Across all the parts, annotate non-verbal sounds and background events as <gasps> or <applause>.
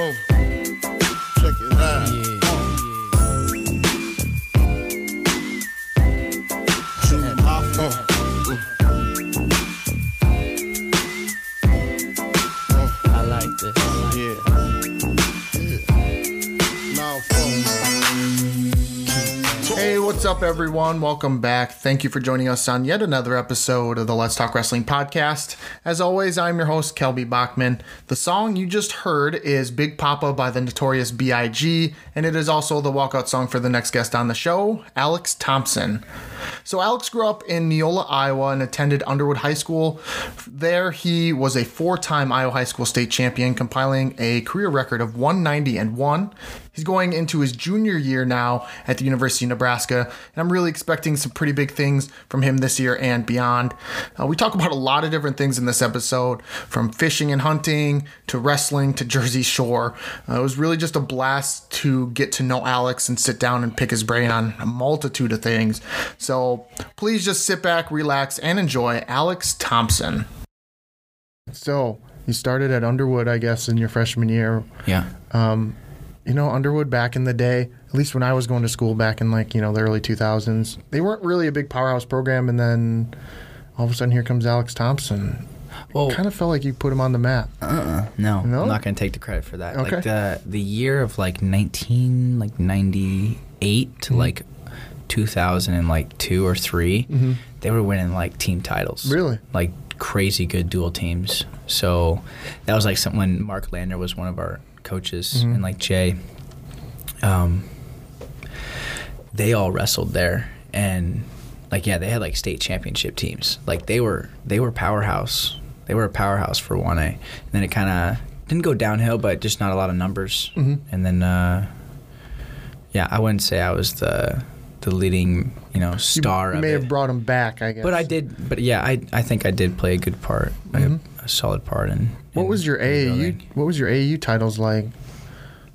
Oh, up, everyone? Welcome back. Thank you for joining us on yet another episode of the Let's Talk Wrestling podcast. As always, I'm your host, Kelby Bachman. The song you just heard is Big Poppa by the notorious B.I.G., and it is also the walkout song for the next guest on the show, Alex Thomsen. So, Alex grew up in Neola, Iowa, and attended Underwood High School. There, he was a four time Iowa High School state champion, compiling a career record of 190 and 1. He's going into his junior year now at the University of Nebraska, and I'm really expecting some pretty big things from him this year and beyond. Uh, we talk about a lot of different things in this episode, from fishing and hunting to wrestling to Jersey Shore. Uh, it was really just a blast to get to know Alex and sit down and pick his brain on a multitude of things. So please just sit back, relax, and enjoy Alex Thomsen. So you started at Underwood, I guess, in your freshman year Yeah. You know, Underwood back in the day, at least when I was going to school back in like, you know, the early 2000s, they weren't really a big powerhouse program. And then all of a sudden, here comes Alex Thomsen. Well, Kind of felt like you put him on the map. uh-uh. no, No? I'm not gonna take the credit for that. Okay. Like the the year of like 19 like 98 to mm-hmm. like 2000 and like two or 3 mm-hmm. they were winning like team titles. Really? Like crazy good dual teams. So that was like something when Mark Lander was one of our coaches and like Jay. Um, they all wrestled there and like yeah they had like state championship teams. Like they were they were powerhouse. They were a powerhouse for 1a and then it kind of didn't go downhill but just not a lot of numbers. And then uh yeah i wouldn't say i was the the leading you know You star of may it. have brought him back, I guess. but i did but yeah i i think i did play a good part. Like a, a solid part in What in was your AAU? What was your AAU titles like?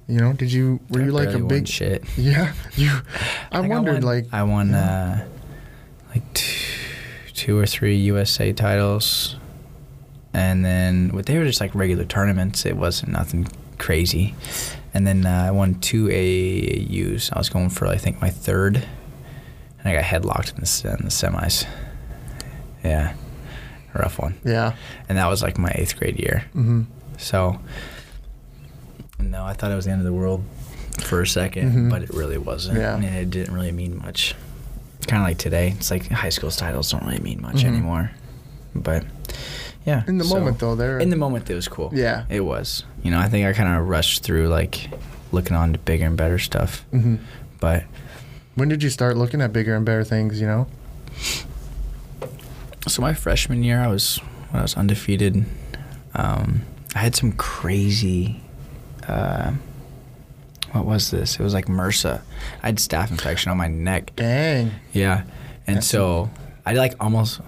You know, did you were I you like a won big shit <laughs> Yeah, you. <laughs> I, think wondered, won, like, I won uh, like two, two or three USA titles, and then what they were just like regular tournaments. It wasn't nothing crazy. And then uh, I won two AAUs. I was going for I think my third, and I got headlocked in the, in the semis. Yeah, rough one. yeah, And that was like my eighth grade year. hmm So, no, I thought it was the end of the world for a 2nd Mhm. but it really wasn't. Yeah. And it didn't really mean much. Kind of like today. It's like high school titles don't really mean much Mhm. anymore. But, yeah. in the so- moment though, there. In the moment, it was cool. Yeah. It was. You know, I think I kind of rushed through, like, looking on to bigger and better stuff. hmm But, When did you start looking at bigger and better things? You know. So my freshman year, I was, when I was undefeated, um, I had some crazy. Uh, what was this? It was like MRSA. I had staph infection on my neck. Dang. Yeah, and That's- so I like almost.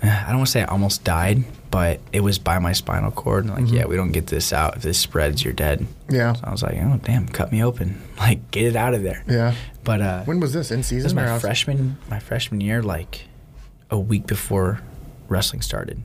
I don't want to say I almost died, but it was by my spinal cord. And like, Mhm. yeah, we don't get this out. If this spreads, you're dead. Yeah. So I was like, oh damn, cut me open. <laughs> Like, get it out of there. Yeah. But uh, When was this? In this was season my freshman my freshman year, like a week before wrestling started.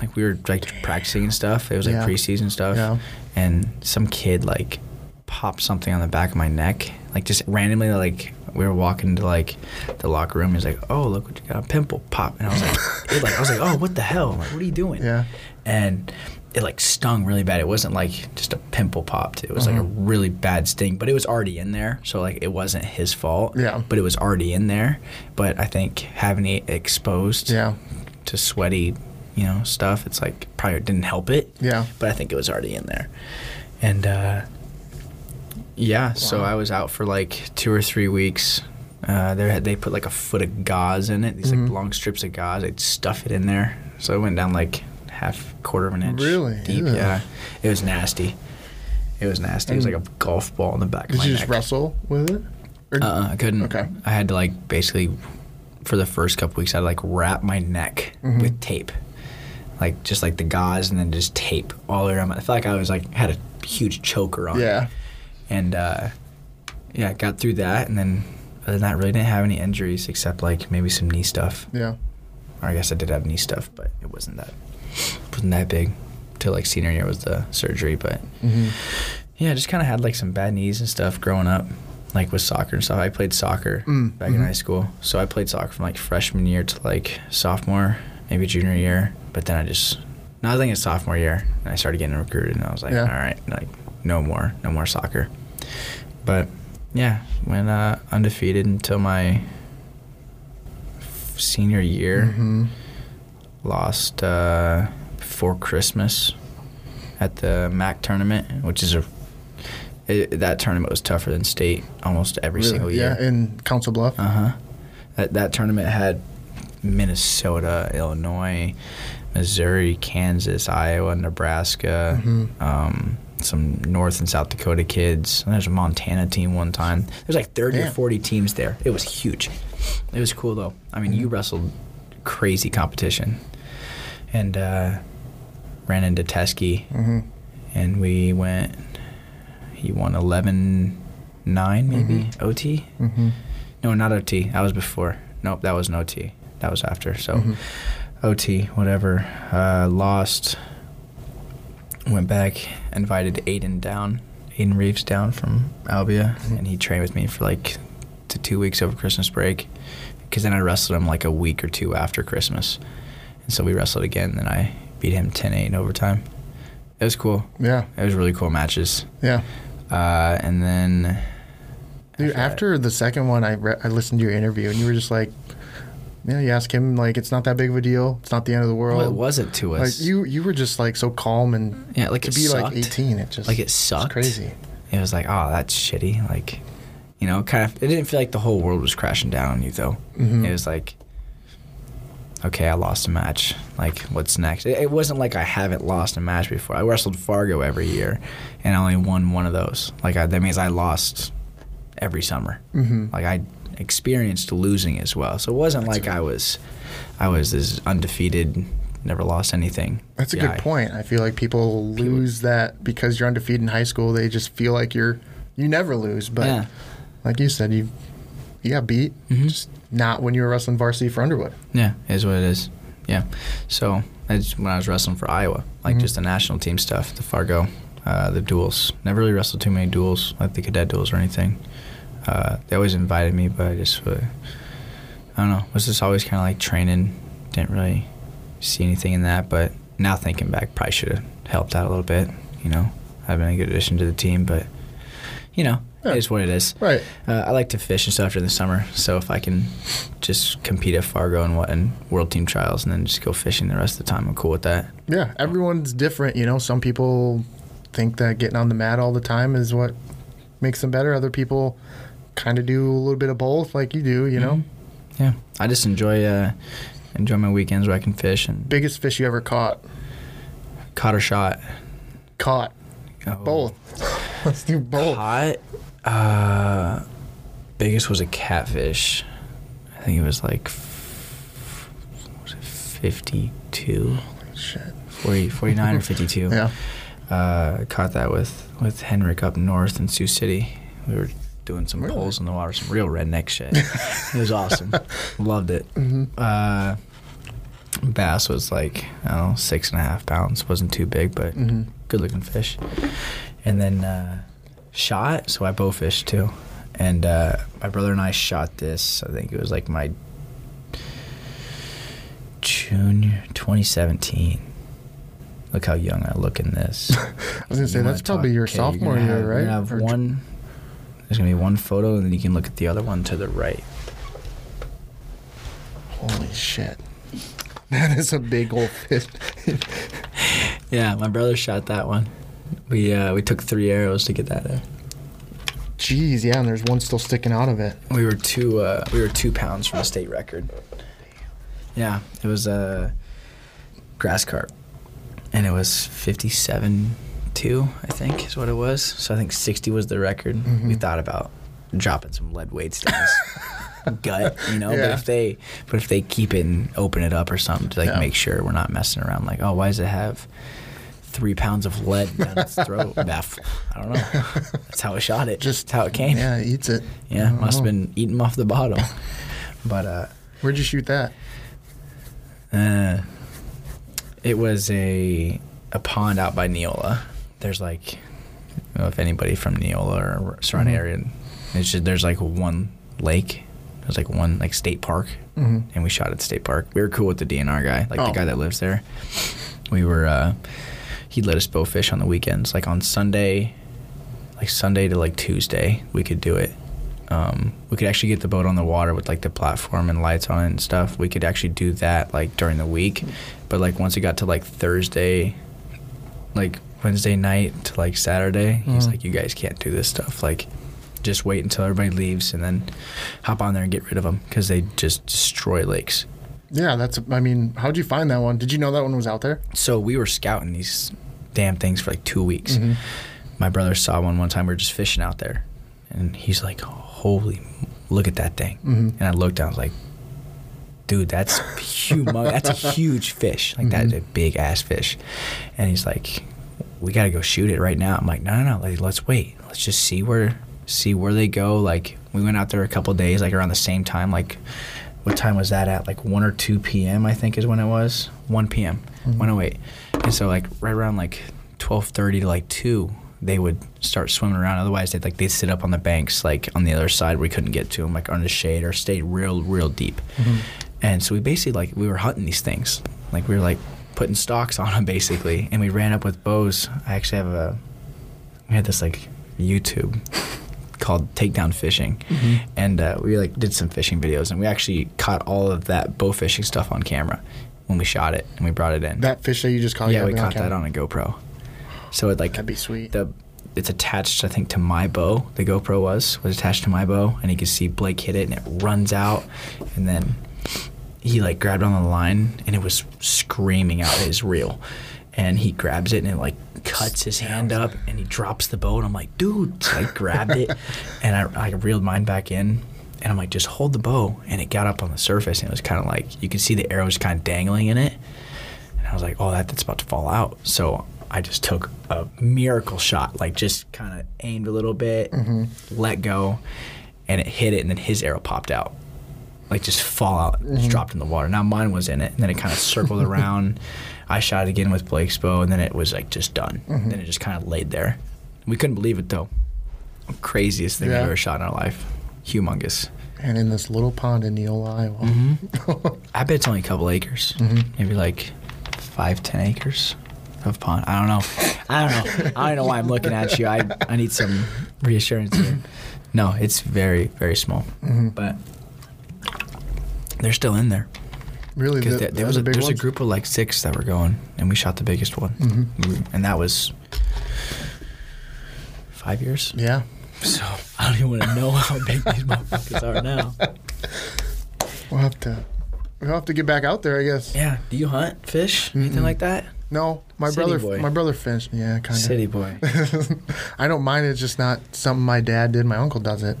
Like we were like practicing and stuff. It was like Yeah. preseason stuff. Yeah. And some kid like popped something on the back of my neck. Like just randomly like we were walking into like the locker room. He's like, "Oh, look what you got! A pimple pop!" And I was like, <laughs> like I was like, "Oh, what the hell? Like, what are you doing?" Yeah. And it like stung really bad. It wasn't like just a pimple popped. It was like a Mhm. really bad sting, but it was already in there. So like it wasn't his fault. Yeah. But it was already in there. But I think having it exposed Yeah. to sweaty, you know, stuff, it's like probably didn't help it. Yeah. But I think it was already in there. And uh yeah, so I was out for like two or three weeks. Uh, they had they put like a foot of gauze in it. These Mhm. like long strips of gauze. They'd stuff it in there, so it went down like half quarter of an inch. Really? deep. Ew. Yeah, it was nasty. It was nasty. it was like a golf ball in the back Did of my you neck. just wrestle with it? Or- Uh, I couldn't. Okay. I had to like basically for the first couple weeks, I'd like wrap my neck Mhm. with tape, like just like the gauze, and then just tape all around. My, I felt like I was like had a huge choker on. yeah. And uh, yeah, got through that, and then other than that, really didn't have any injuries except like maybe some knee stuff. Yeah. Or I guess I did have knee stuff, but it wasn't that wasn't that big. Till like senior year was the surgery, but hmm Yeah, I just kind of had like some bad knees and stuff growing up, like with soccer and stuff. I played soccer Mm, back in high school, so I played soccer from like freshman year to like sophomore, maybe junior year. But then I just, no, I think it's sophomore year, and I started getting recruited, and I was like, Yeah. all right, like no more, no more soccer. But yeah, went uh, undefeated until my senior year. Mhm. Lost uh, before Christmas at the MAC tournament, which is a it, that tournament was tougher than state almost every Really? single year. Yeah, in Council Bluff. Uh huh. That that tournament had Minnesota, Illinois, Missouri, Kansas, Iowa, Nebraska, Mhm. um, some North and South Dakota kids. There's a Montana team one time. There's like 30 or 40 teams there. It was huge. It was cool though. I mean, you wrestled crazy competition, and uh, ran into Teskey, Mhm. and we went. He won 11 9 maybe OT. Mhm. No, not OT. That was before. Nope, that was an OT. That was after. So, Mhm. OT, whatever. Uh, lost. Went back, invited Aiden down, Aiden Reeves down from Albia, Mhm. and he trained with me for like to two weeks over Christmas break. Because then I wrestled him like a week or two after Christmas, and so we wrestled again. And then I beat him 10-8 in overtime. It was cool. Yeah, It was really cool matches. yeah. Uh, and then Dude, after the second one, I re- I listened to your interview, and you were just like, yeah, you ask him like, it's not that big of a deal. It's not the end of the world. Well, it wasn't to Like us. you, you were just like so calm and Yeah, like to be like 18, it just like it sucked. crazy. It was like, oh, that's shitty. Like, you know, kind of. It didn't feel like the whole world was crashing down on you though. Mhm. It was like, okay, I lost a match. Like, what's next? It, it wasn't like I haven't lost a match before. I wrestled Fargo every year, and I only won one of those. Like, I, that means I lost every summer. Mhm. Like, I experienced losing as well. So it wasn't like I was, I was this undefeated, never lost anything. That's a guy. good point. I feel like people lose that because you're undefeated in high school. They just feel like you're you never lose. But Yeah. like you said, you you got beat. Mhm. Just not when you were wrestling varsity for Underwood. Yeah, it is what it is. Yeah. So that's when I was wrestling for Iowa, like Mhm. just the national team stuff, the Fargo, uh, the duels. Never really wrestled too many duels, like the cadet duels or anything. Uh, they always invited me, but I just, uh, I don't know, was just always kind of like training. Didn't really see anything in that, but now thinking back, probably should have helped out a little bit. You know, I've been a good addition to the team, but you know, Yeah. it is what it is. Right. Uh, I like to fish and stuff during the summer, so if I can just compete at Fargo and what and World Team Trials, and then just go fishing the rest of the time, I'm cool with that. Yeah. Everyone's different. You know, some people think that getting on the mat all the time is what makes them better. Other people kind of do a little bit of both, like you do. You know, Yeah, I just enjoy uh, enjoy my weekends where I can fish and biggest fish you ever caught? caught or shot. Caught. Oh. Both. <laughs> Let's do both. Caught. Uh, biggest was a catfish. I think it was like was it 52, Shit. 40, 49 or <laughs> 52. Yeah. Uh, caught that with with Henrik up north in Sioux City. We were doing some Really? poles in the water, some real redneck shit. <laughs> it was awesome. Loved it. Mhm. Uh, bass was like I don't know six and a half pounds. wasn't too big, but Mhm. good looking fish. And then uh, shot. So I bow fished too. And uh, my brother and I shot this. I think it was like my junior 2017. Look how young I look in this. <laughs> I was gonna say that's probably your okay, sophomore year, have- right? You're have Or- one. There's gonna be one photo, and then you can look at the other one to the right. Holy shit. <laughs> That is a big old fish. <laughs> Yeah, my brother shot that one. We uh, we took three arrows to get that in. Jeez, yeah, and there's one still sticking out of it. We were two uh, we were two pounds from the state record. Yeah, it was a grass carp, and it was fifty-seven two, I think, is what it was. So I think sixty was the record. We Mhm. thought about dropping some lead weights down his <laughs> gut, you know. But if they but if they keep it and open it up or something to like Yeah. make sure we're not messing around, like oh, why does it have three pounds of lead down its throat? <laughs> Baff- I don't know. That's how it shot it. Just how it came. Yeah, it eats it. Yeah, must have been eating off the bottom. <laughs> but uh, Where'd you shoot that? uh, it was a a pond out by Neola. There's like know, if anybody from Neola or surrounding Mhm. area, it's just there's like one lake. There's like one like state park, Mhm. and we shot at the state park. We were cool with the DNR guy, like Oh. the guy that lives there. We were. uh He'd let us bow fish on the weekends, like on Sunday, like Sunday to like Tuesday. We could do it. Um, we could actually get the boat on the water with like the platform and lights on it and stuff. We could actually do that like during the week, but like once it got to like Thursday, like Wednesday night to like Saturday, he's Mhm. like, "You guys can't do this stuff. Like, just wait until everybody leaves and then hop on there and get rid of them because they just destroy lakes." Yeah, that's. I mean, how'd you find that one? Did you know that one was out there? So we were scouting these damn things for like two weeks. Mhm. My brother saw one one time. We were just fishing out there, and he's like, "Holy, look at that thing!" Mhm. And I looked down. I was like, "Dude, that's humongous. that's a <laughs> huge fish. Like that's a big ass fish." And he's like, "We got to go shoot it right now." I'm like, "No, no, no. Like, let's wait. Let's just see where see where they go." Like we went out there a couple days, like around the same time. Like what time was that at? Like one or two p.m. I think is when it was. One p.m. Mhm. One oh eight. And so like right around like twelve thirty to like two, they would start swimming around. Otherwise, they'd like they'd sit up on the banks like on the other side where we couldn't get to them, like under the shade or stay real real deep. Mhm. And so we basically like we were hunting these things. Like we were like putting stalks on them <laughs> basically, and we ran up with bows. I actually have a we had this like YouTube called Takedown Fishing, Mhm. and uh, we like did some fishing videos, and we actually caught all of that bow fishing stuff on camera when we shot it, and we brought it in. That fish that you just caught. yeah, we caught that on a GoPro. So it like That'd be sweet. the it's attached I think to my bow. The GoPro was was attached to my bow, and you can see Blake hit it, and it runs out, and then he like grabbed on the line, and it was screaming out his reel, and he grabs it, and it like cuts his hand up, and he drops the bow, and I'm like, dude, so I grabbed it, <laughs> and I I reeled mine back in. And I'm like, just hold the bow, and it got up on the surface, and it was kind of like you could see the arrows kind of dangling in it, and I was like, oh, that, that's about to fall out. So I just took a miracle shot, like just kind of aimed a little bit, mm-hmm. let go, and it hit it, and then his arrow popped out. Like just fall out, just mm-hmm. dropped in the water. Now mine was in it, and then it kind of circled <laughs> around. I shot it again with Blake's bow, and then it was like just done. Then it just kind of laid there. We couldn't believe it though. Craziest thing Yeah. we've ever shot in our life. Humongous. and in this little pond in Neola, Iowa. Mm-hmm. I bet it's only a couple acres, Mhm. maybe like five, ten acres of pond. I don't know. I don't know. I don't know why I'm looking at you. I I need some reassurance here. No, it's very very small, Mhm. but they're still in there. Really, the, there, there was a, big there's a group of like six that were going, and we shot the biggest one, Mhm. And that was five years. Yeah. So I don't even want to know how big these motherfuckers are now. <laughs> We'll have to. We'll have to get back out there, I guess. Yeah. Do you hunt fish? Anything Mm-mm. like that? No, my City brother. boy. My brother fished. Yeah, kind of. City boy. <laughs> I don't mind. It's just not something my dad did. My uncle does it,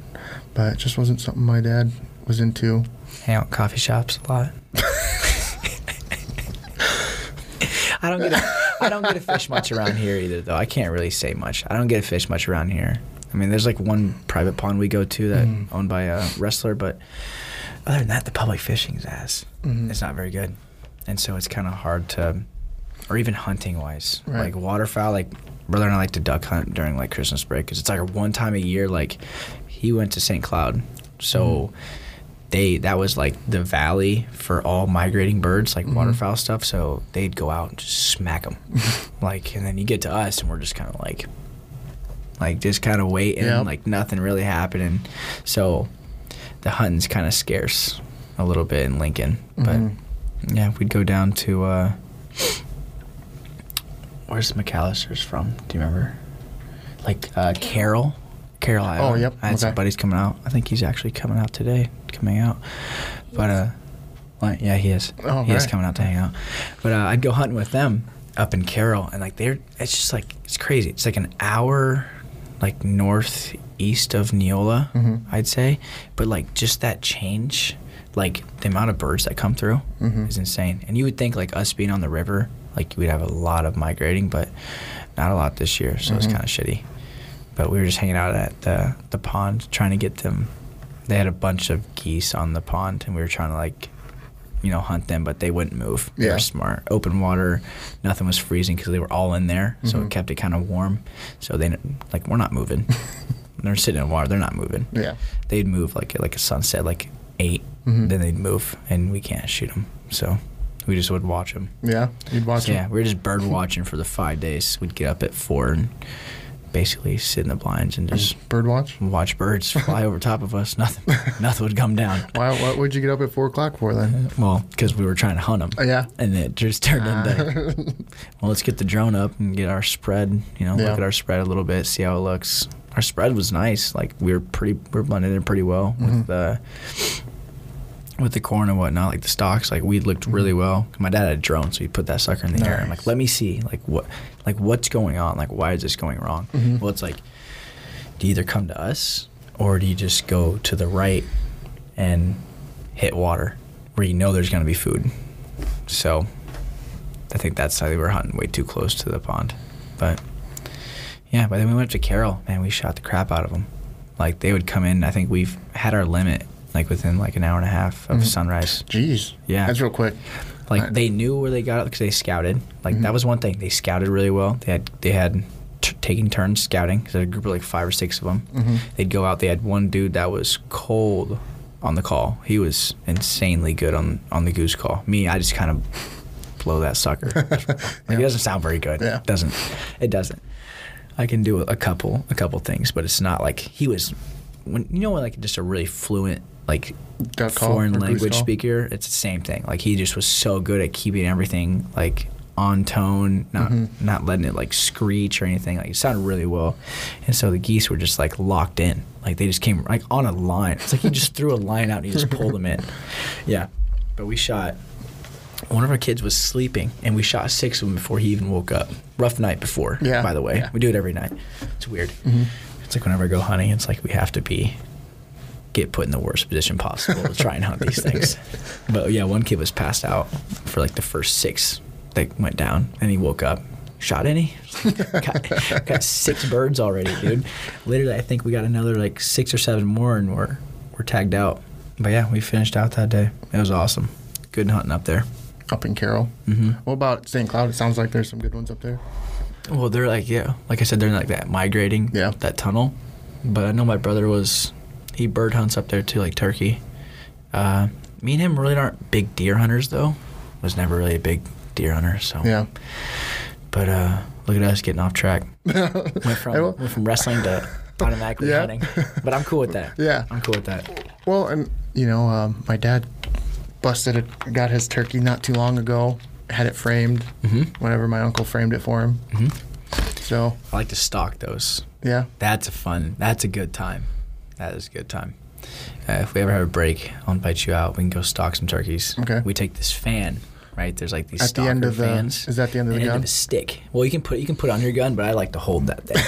but it just wasn't something my dad was into. Hang out coffee shops a lot. I don't get a, I don't get to fish much around here either though. I can't really say much. I don't get to fish much around here. I mean, there's like one private pond we go to that Mm. owned by a wrestler, but other than that, the public fishing is ass. Mhm. It's not very good, and so it's kind of hard to, or even hunting wise, Right. like waterfowl. Like brother and I like to duck hunt during like Christmas break because it's like a one time a year. Like he went to St. Cloud, so they that was like the valley for all migrating birds, like Mhm. waterfowl stuff. So they'd go out and just smack them, <laughs> like, and then you get to us and we're just kind of like, like just kind of waiting, Yep. like nothing really happening. So the hunting's kind of scarce a little bit in Lincoln, but Mhm. yeah, we'd go down to uh, where's McAllister's from? Do you remember? Like uh, Carroll, Carroll, Iowa. Oh, yep, I had some buddies coming out. I think he's actually coming out today, coming out. But uh, yeah, he is. Oh, he is coming out to hang out. But uh, I'd go hunting with them up in Carroll, and like they're, it's just like it's crazy. It's like an hour, like northeast of Neola, Mhm. I'd say. But like just that change, like the amount of birds that come through Mhm. is insane. And you would think like us being on the river, like we'd have a lot of migrating, but not a lot this year, so it's Mhm. kind of shitty. But we were just hanging out at the the pond trying to get them. They had a bunch of geese on the pond, and we were trying to like you know, hunt them, but they wouldn't move. They Yeah. were smart. Open water, nothing was freezing because they were all in there, so Mm-hmm. it kept it kind of warm. So they like we're not moving. <laughs> they're sitting in water. They're not moving. Yeah. They'd move like at, like a sunset, like 8 Mhm. Then they'd move, and we can't shoot them. So we just would watch them. Yeah. You'd watch yeah, we were just bird <laughs> watching for the five days. We'd get up at four and basically sit in the blinds and just Bird watch. watch birds <laughs> fly over top of us. Nothing, <laughs> nothing would come down. Why? What would you get up at four o'clock for then? Well, because we were trying to hunt them. Oh, yeah. And it just turned into, <laughs> well, let's get the drone up and get our spread. You know, Yeah. look at our spread a little bit, see how it looks. Our spread was nice. Like we were pretty, we are blended in pretty well Mm-hmm. with the with the corn and whatnot, like the stalks. Like we looked really well. My dad had a drone, so he put that sucker in the air. I'm Mm-hmm. Like, let me see, like what, like what's going on? Like why is this going wrong? Mm-hmm. Well, it's like, do you either come to us or do you just go to the right and hit water where you know there's going to be food? So I think that's how they were hunting way too close to the pond. But yeah, but then we went up to Carroll, man, we shot the crap out of them. Like they would come in, I think we've had our limit like within like an hour and a half of Mhm. sunrise. Jeez. Yeah. That's real quick. Like Right. they knew where they got it because they scouted. Like that was one thing. They scouted really well. They had they had t- taking turns scouting. Had a group of like five or six of them. Mhm. They'd go out. They had one dude that was cold on the call. He was insanely good on on the goose call. Me, I just kind of blow that sucker. <laughs> like, It doesn't sound very good. Yeah. Doesn't it? Doesn't. I can do a couple a couple things, but it's not like he was. When you know, like just a really fluent like call foreign language call? speaker, it's the same thing. Like he just was so good at keeping everything like on tone, not Mm-hmm. not letting it like screech or anything. Like it sounded really well, and so the geese were just like locked in. Like they just came like on a line. It's like he just threw a line out and he just pulled them in. <laughs> Yeah, but we shot. One of our kids was sleeping, and we shot six of them before he even woke up. Rough night before, Yeah, by the way. yeah. Mm-hmm. We do it every night. It's weird. It's like whenever I go hunting, it's like we have to be get put in the worst position possible to try and hunt these things. <laughs> But yeah, one kid was passed out for like the first six that went down, and he woke up. Shot any? <laughs> got, got six birds already, dude. Literally, I think we got another like six or seven more, and we're we're tagged out. But yeah, we finished out that day. It was awesome. Good hunting up there. Up in Carroll. hmm What about St. Cloud? It sounds like there's some good ones up there. Well, they're like yeah, like I said, they're like that migrating, Yeah. that tunnel. But I know my brother was he bird hunts up there too, like turkey. Uh, me and him really aren't big deer hunters though. Was never really a big deer hunter, so Yeah. But uh, look at us getting off track. <laughs> went from went from wrestling to <laughs> automatically Yeah. hunting. But I'm cool with that. <laughs> Yeah. I'm cool with that. Well, and you know, um, my dad busted it, got his turkey not too long ago. Had it framed. Mhm. Whenever my uncle framed it for him. Mhm. So I like to stalk those. yeah, That's a fun. That's a good time. That is a good time. Uh, if we ever have a break, I'll invite you out. We can go stalk some turkeys. Okay. We take this fan, right? There's like these At the end of the- fans. is that the end of the end gun? of a stick. Well, you can put you can put it on your gun, but I like to hold that thing,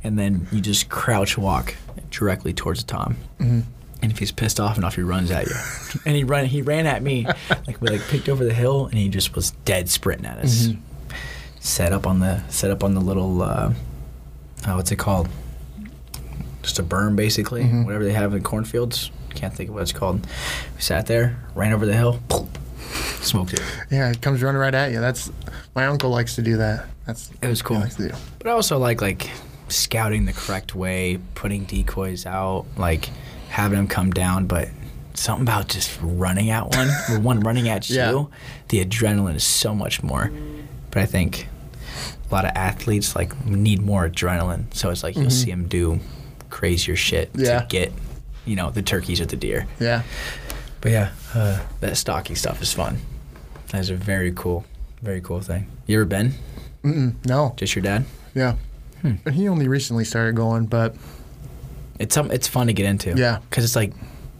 <laughs> and then you just crouch walk directly towards Tom. Mm-hmm. And if he's pissed off enough, he runs at you. <laughs> and he run he ran at me, like we like picked over the hill, and he just was dead sprinting at us. Mm-hmm. Set up on the set up on the little uh, oh, what's it called? Just a berm, basically. Mhm. Whatever they have in cornfields. Can't think of what it's called. We sat there, ran over the hill, <laughs> smoked it. yeah, it comes running right at you. That's my uncle likes to do that. That's It was cool. Likes to do. But I also like like scouting the correct way, putting decoys out, like having them come down. But something about just running at one, <laughs> or one running at Yeah. you, the adrenaline is so much more. But I think a lot of athletes like need more adrenaline, so it's like you'll see them do crazier shit. Yeah. to get, you know, the turkeys or the deer. Yeah. But yeah, uh, that stalking stuff is fun. That is a very cool, very cool thing. You ever been? Mm-mm, no. Just your dad? Yeah. Hmm. And he only recently started going, but It's some. It's fun to get into. Yeah. Because it's like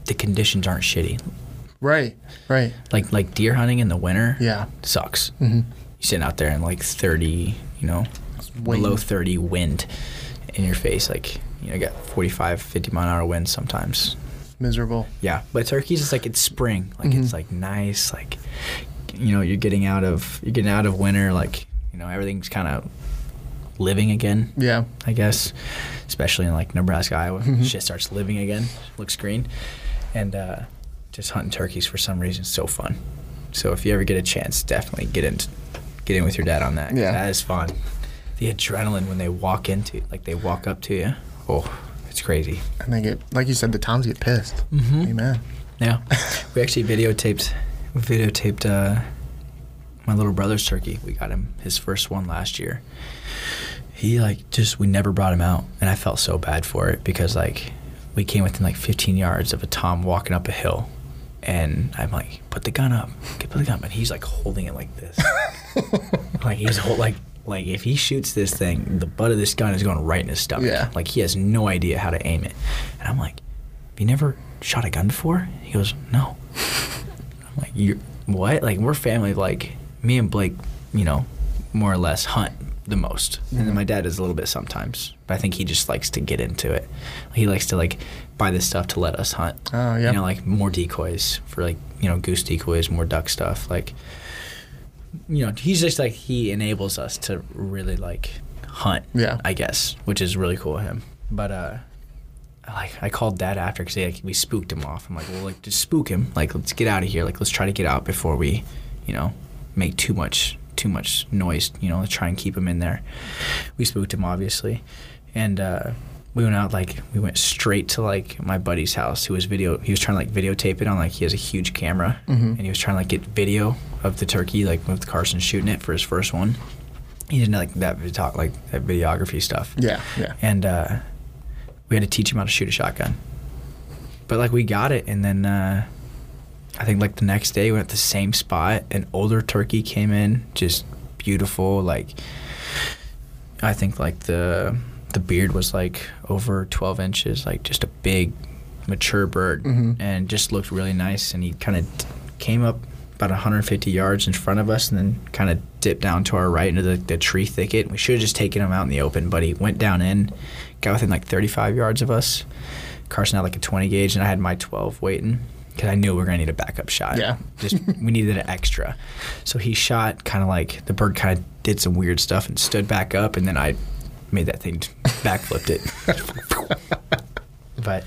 the conditions aren't shitty. right, right. Like like deer hunting in the winter. Yeah. Sucks. Mm-hmm. You sitting out there in like thirty, you know, wind. below thirty wind in your face. Like you know, got 45, 50 mile an hour winds sometimes. Miserable. Yeah. But turkeys, it's like it's spring. Like Mhm. it's like nice. Like you know, you're getting out of you're getting out of winter. Like you know, everything's kind of living again. Yeah. I guess, especially in like Nebraska, Iowa, Mhm. shit starts living again, looks green, and uh, just hunting turkeys for some reason is so fun. So if you ever get a chance, definitely get in, get in with your dad on that. Yeah. that is fun. The adrenaline when they walk into, like they walk up to you. Oh, it's crazy. And they get, like you said, the toms get pissed. Mm-hmm. Amen. Yeah, we actually videotaped, we videotaped uh, my little brother's turkey. We got him his first one last year. He like just we never brought him out, and I felt so bad for it because like we came within like 15 yards of a tom walking up a hill, and I'm like, put the gun up, okay, put the gun, up. and he's like holding it like this, <laughs> like he's hold, like like if he shoots this thing, the butt of this gun is going right in his stomach. Yeah. Like he has no idea how to aim it, and I'm like, have you never shot a gun before? He goes, no. <laughs> I'm like, you what? Like we're family. Like me and Blake, you know, more or less hunt the most, and Mm-hmm. then my dad does a little bit sometimes. But I think he just likes to get into it. He likes to like buy this stuff to let us hunt. Oh, yeah. You know, like more decoys for like you know goose decoys, more duck stuff. Like, you know, he's just like he enables us to really like hunt. Yeah. I guess, which is really cool of him. But uh, like I called dad after because like, we spooked him off. I'm like, well, like just spook him. Like, let's get out of here. Like, let's try to get out before we, you know, make too much too much noise. You know, let's try and keep him in there. We spooked him obviously, and uh, we went out like we went straight to like my buddy's house who was video. He was trying to like videotape it on like he has a huge camera, and he was trying to like get video of the turkey like with Carson shooting it for his first one. He didn't like that video, like that videography stuff Yeah, yeah. and uh, we had to teach him how to shoot a shotgun. But like we got it, and then uh, I think like the next day we went at the same spot. An older turkey came in, just beautiful. Like I think like the the beard was like over 12 inches, like just a big mature bird, Mhm. and just looked really nice. And he kind of came up about 150 yards in front of us, and then kind of dipped down to our right into the, the tree thicket. We should have just taken him out in the open, but he went down in, got within like 35 yards of us. Carson had like a 20 gauge, and I had my 12 waiting because I knew we were gonna need a backup shot. Yeah. <laughs> just we needed an extra. So he shot kind of like the bird kind of did some weird stuff and stood back up, and then I made that thing backflipped it. <laughs> but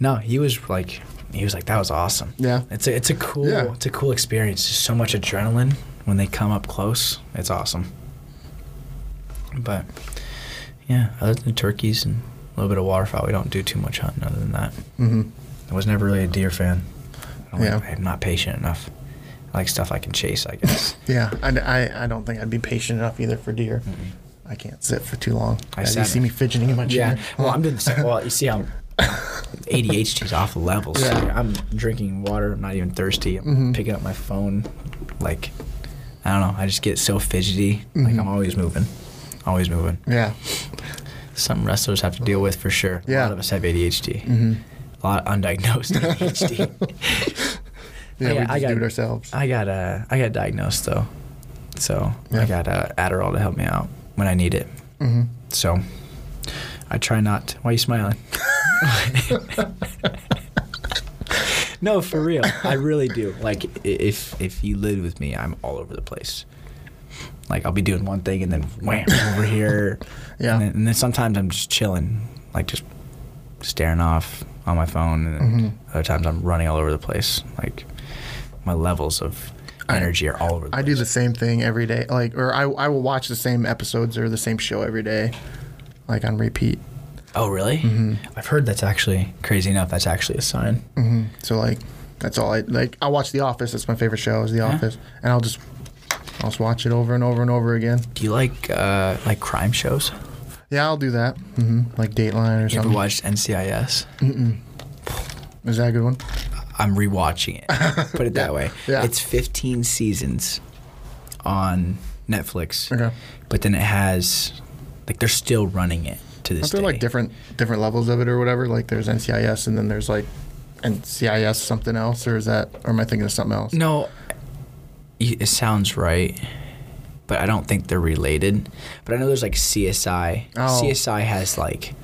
no, he was like he was like that was awesome. Yeah. It's a it's a cool Yeah. it's a cool experience. Just so much adrenaline when they come up close. It's awesome. But yeah, other than turkeys and a little bit of waterfowl, we don't do too much hunting other than that. hmm I was never really a deer fan. I don't Yeah. like- I'm not patient enough. I like stuff I can chase, I guess. <laughs> Yeah, I, I, I don't think I'd be patient enough either for deer. I can't sit for too long. I Yeah, you sat- see me fidgeting in my chair. yeah. Well, I'm doing the same. Well, you see how <laughs> ADHD's off the levels. Yeah. I'm drinking water. I'm not even thirsty. I'm Mhm. picking up my phone. Like, I don't know. I just get so fidgety. Like, Mhm. I'm always moving. Always moving. Yeah. Some wrestlers have to deal with for sure. A Yeah. lot of us have ADHD. hmm A lot of undiagnosed <laughs> ADHD. Yeah, I we got- just I got- do it ourselves. I got uh, I got diagnosed though, so Yeah. I got uh, Adderall to help me out when I need it. hmm So I try not. Why are you smiling? <laughs> no, for real. I really do. Like if if you live with me, I'm all over the place. Like I'll be doing one thing and then wham over here. <laughs> Yeah. And then, and then sometimes I'm just chilling, like just staring off on my phone, and then Mhm. other times I'm running all over the place. Like my levels of energy are all over. The I place. do the same thing every day. Like, or I, I will watch the same episodes or the same show every day, like on repeat. Oh, really? Mhm. I've heard that's actually crazy enough. That's actually a sign. hmm So like, that's all I like. I watch The Office. That's my favorite show. Is The Yeah. Office, and I'll just, I'll just watch it over and over and over again. Do you like uh, like crime shows? Yeah, I'll do that. hmm Like Dateline or something. You ever watched NCIS? Mm-mm. Is that a good one? I'm rewatching it. <laughs> Put it that way. Yeah. It's 15 seasons on Netflix, Okay. but then it has like they're still running it to this Aren't there day. like different different levels of it or whatever? Like there's NCIS and then there's like NCIS something else, or is that, or am I thinking of something else? No, it sounds right, but I don't think they're related. But I know there's like CSI. Oh. CSI has like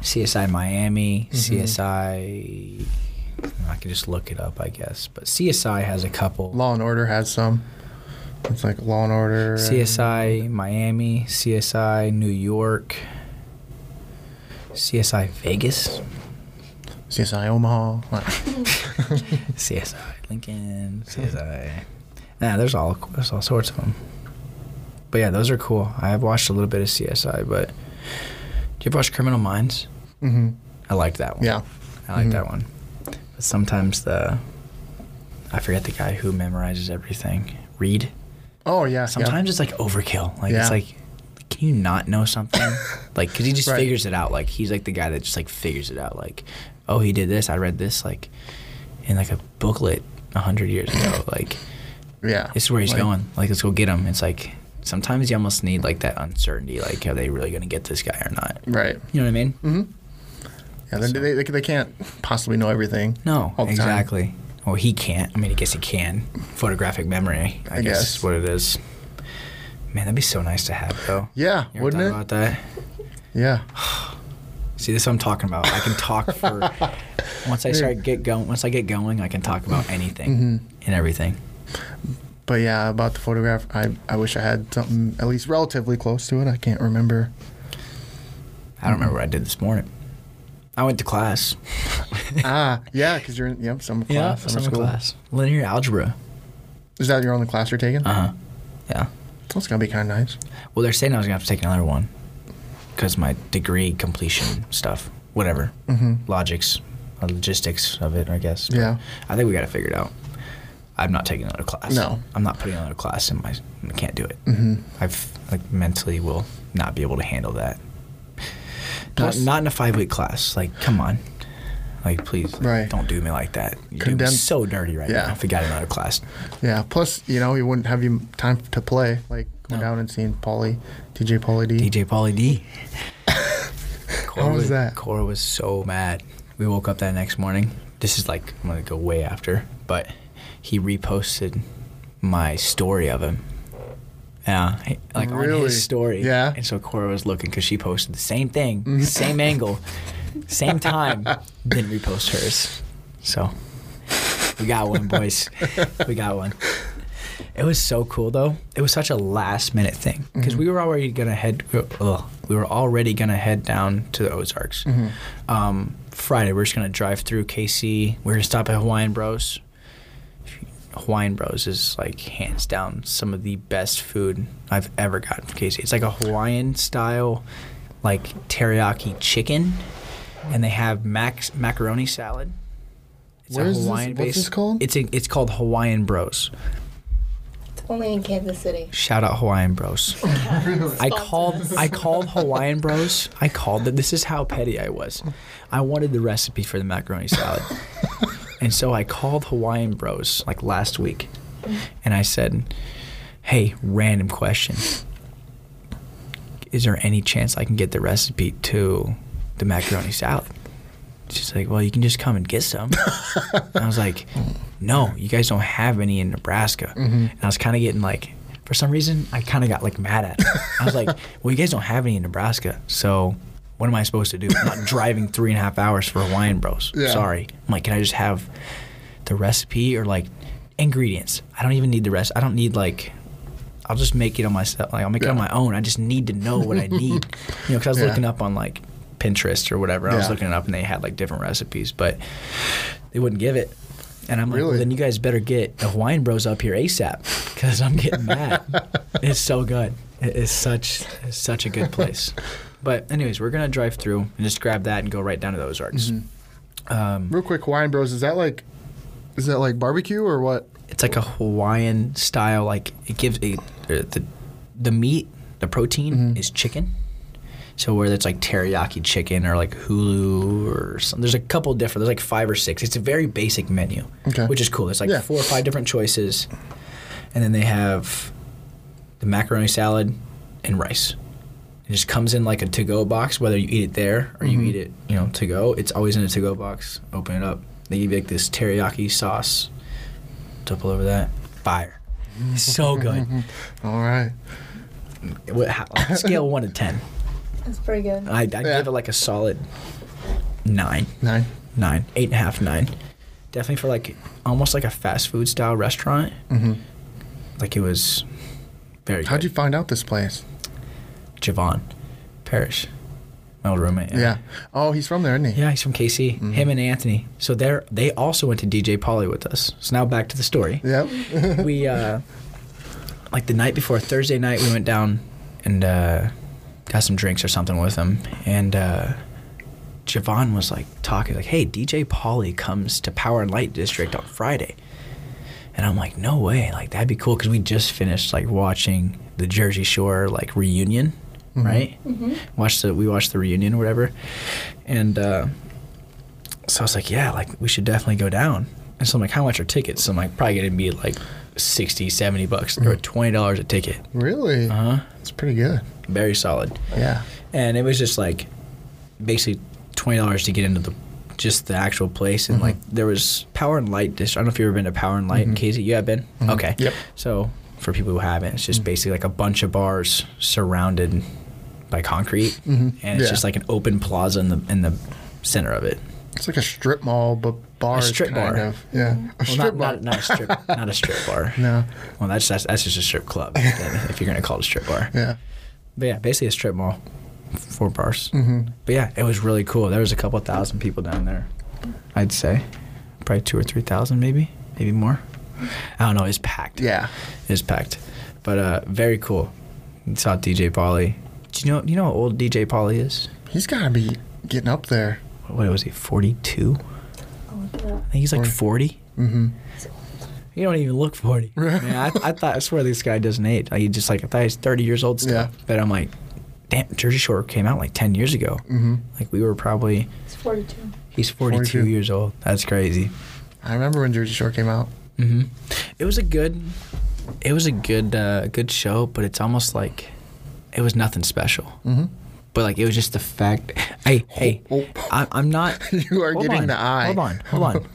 CSI Miami, Mm-hmm. CSI. I can just look it up, I guess. But CSI has a couple. Law and Order has some. It's like Law and Order. and- CSI Miami, CSI New York, CSI Vegas. CSI Omaha. <laughs> CSI Lincoln, CSI. Nah, there's all there's all sorts of them. But yeah, those are cool. I have watched a little bit of CSI, but do you ever watch Criminal Minds? Mm-hmm. I liked that one. Yeah. I like Mhm. that one. Sometimes the I forget the guy who memorizes everything. Reed. Oh yeah. Sometimes it's like overkill. Like Yeah. it's like, can you not know something? <laughs> like, cause he just Right. figures it out. Like he's like the guy that just like figures it out. Like, oh, he did this. I read this like in like a booklet a hundred years ago. <laughs> Like Yeah. yeah. this is where he's Like, going. Like let's go get him. It's like sometimes you almost need like that uncertainty. Like, are they really gonna get this guy or not? Right. You know what I mean? Mm hmm Yeah. They, they, they, they can't possibly know everything. No, all the time. exactly. Well, he can't. I mean, I guess he can. Photographic memory, I, I guess, guess. is what it is. Man, that'd be so nice to have, though. Yeah. You wouldn't it? about that? Yeah. <sighs> See, this is what I'm talking about. I can talk <laughs> for once I start get going. Once I get going, I can talk about anything Mhm. and everything. But yeah, about the photograph, I I wish I had something at least relatively close to it. I can't remember. I don't remember what I did this morning. I went to class. ah, yeah, because you're in yep summer yeah, class, summer class. Linear algebra. Is that your only class you're taking? Uh huh. Yeah. That's gonna be kind of nice. Well, they're saying I was gonna have to take another one because my degree completion stuff, whatever, Mm-hmm. logics, uh, logistics of it, I guess. Yeah. I think we got to figure it out. I'm not taking another class. No. I'm not putting another class in my. I can't do it. Mm-hmm. I've like mentally will not be able to handle that. Not, Plus- not in a five week class. Like, come on. Like, please, Right. don't do me like that. You're doing so dirty right Yeah. now. If we got another class, Yeah. Plus, you know, he wouldn't have you time to play, like going No. down and seeing Pauly, DJ Pauly D. DJ Pauly D. <laughs> How was that? Cora was so mad. We woke up that next morning. This is like I'm gonna go way after, but he reposted my story of him. Yeah, he- like on Really? his story. Yeah. And so Cora was looking because she posted the same thing, mm-hmm. same angle, <laughs> same time, didn't repost hers. So we got one, boys. we got one. It was so cool though. It was such a last minute thing because mm-hmm. we were already gonna head. Ugh, we were already gonna head down to the Ozarks. Mm-hmm. Um, Friday, we're just gonna drive through KC. We're gonna stop at Hawaiian Bros. Hawaiian Bros is like hands down some of the best food I've ever gotten from KC. It's like a Hawaiian style, like teriyaki chicken, and they have mac macaroni salad. It's Where is this- what's this called? It's a, it's called Hawaiian Bros. It's Only in Kansas City. Shout out Hawaiian Bros. <laughs> I called I called Hawaiian Bros. I called them. This is how petty I was. I wanted the recipe for the macaroni salad. <laughs> and so I called Hawaiian Bros like last week. And I said, "Hey, random question. Is there any chance I can get the recipe to the macaroni salad?" She's like, "Well, you can just come and get some." and I was like, "No, you guys don't have any in Nebraska." Mm-hmm. And I was kind of getting like, for some reason, I kind of got like mad at. Her. I was like, "Well, you guys don't have any in Nebraska, so what am I supposed to do? I'm not <laughs> driving three and a half hours for Hawaiian Bros. Yeah. Sorry." I'm like, "Can I just have the recipe or like ingredients? I don't even need the rest. I don't need like." I'll just make it on myself. Like I'll make it on my own. I just need to know what I <laughs> need. you know, because I was Yeah. looking up on like Pinterest or whatever. I was looking it up and they had like different recipes, but they wouldn't give it. And I'm like, well, then you guys better get the Hawaiian Bros up here ASAP because I'm getting mad. <laughs> it's so good. It is such it's such a good place. But anyways, we're gonna drive through and just grab that and go right down to the Ozarks. Mm-hmm. Um, Real quick, Hawaiian Bros. Is that like, is that like barbecue or what? it's like a Hawaiian style. Like it gives a uh, the the meat, the protein Mm-hmm. is chicken. So whether it's like teriyaki chicken or like hulu or something, there's a couple different. There's like five or six. It's a very basic menu, Okay. which is cool. There's like Yeah. four or five different choices, and then they have the macaroni salad and rice. It just comes in like a to-go box, whether you eat it there or Mm-hmm. you eat it, you know, to go. It's always in a to-go box. Open it up. They give you like this teriyaki sauce. Double over that. Fire. <laughs> So good. <laughs> All right. What- how- <laughs> Scale one to ten. That's pretty good. I I Yeah. give it like a solid nine, Nine. nine, eight and a half, nine. Definitely for like almost like a fast food style restaurant. Mm-hmm. Like it was very. How'd you find out this place? Javon Parrish. my old roommate. Yeah. Oh, he's from there, isn't he? Yeah, he's from KC. Mm-hmm. Him and Anthony. So they're they also went to DJ Pauly with us. So now back to the story. Yep. <laughs> we uh like the night before Thursday night we went down and uh got some drinks or something with him and uh Javon was like talking like, "Hey, DJ Pauly comes to Power and Light District on Friday." And I'm like, "No way. Like that'd be cool cuz we just finished like watching the Jersey Shore like reunion, Mm-hmm. right? Mm-hmm. Watched the we watched the reunion or whatever. And uh so I was like, yeah, like we should definitely go down. And so I'm like, how much are tickets? So I'm like, probably gonna be like 60, 70 bucks or mm. $20 a ticket. really? Uh huh. That's pretty good. Very solid. Yeah. And it was just like basically $20 to get into the just the actual place. And like mm-hmm. there was Power and Light District. I don't know if you've ever been to Power and Light in KC. You have been? Okay. Yep. So for people who haven't, it's just mm. basically like a bunch of bars surrounded by concrete. And it's Yeah. just like an open plaza in the in the center of it. It's like a strip mall, but bars. strip kind bar. Of. Yeah. A Well, strip not, bar. not, not a strip, <laughs> not a strip bar. no. Well, that's, that's that's just a strip club. if you're gonna call it a strip bar. Yeah. But yeah, basically a strip mall, four bars. Mm-hmm. But yeah, it was really cool. There was a couple thousand people down there. I'd say, probably two or three thousand, maybe, maybe more. I don't know. It's packed. Yeah. it's packed. But uh, very cool. Saw DJ Pauly. Do you know? You know how old DJ Pauly is? He's got to be getting up there. What was he? Forty-two. I'll look it up. I think he's like forty. Mm-hmm. You don't even look 40. <laughs> Man, I, I thought, I swear this guy doesn't age. Like, he just like, I thought he's 30 years old still. Yeah. But I'm like, damn, Jersey Shore came out like 10 years ago. Mm-hmm. Like, we were probably, It's 42. he's 42, 42. years old. That's crazy. I remember when Jersey Shore came out. hmm It was a good, it was a good, uh, good show, but it's almost like, it was nothing special. Mm-hmm. But like, it was just the fact, <laughs> hey, hey, Oh. I, I'm not. <laughs> You are getting on, the eye. Hold on, hold on.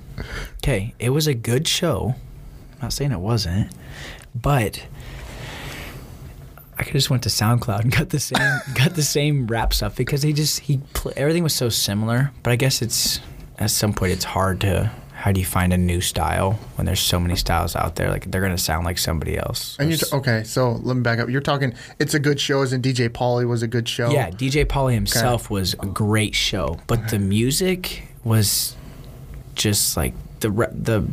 Okay, it was a good show. I'm not saying it wasn't, but I could just went to SoundCloud and got the same <laughs> got the same rap stuff because he just he everything was so similar. But I guess it's at some point it's hard to how do you find a new style when there's so many styles out there? Like they're gonna sound like somebody else. And you t- okay? So let me back up. You're talking. It's a good show, as in DJ Pauly was a good show. Yeah, DJ Pauly himself was a great show, but the music was just like the re- the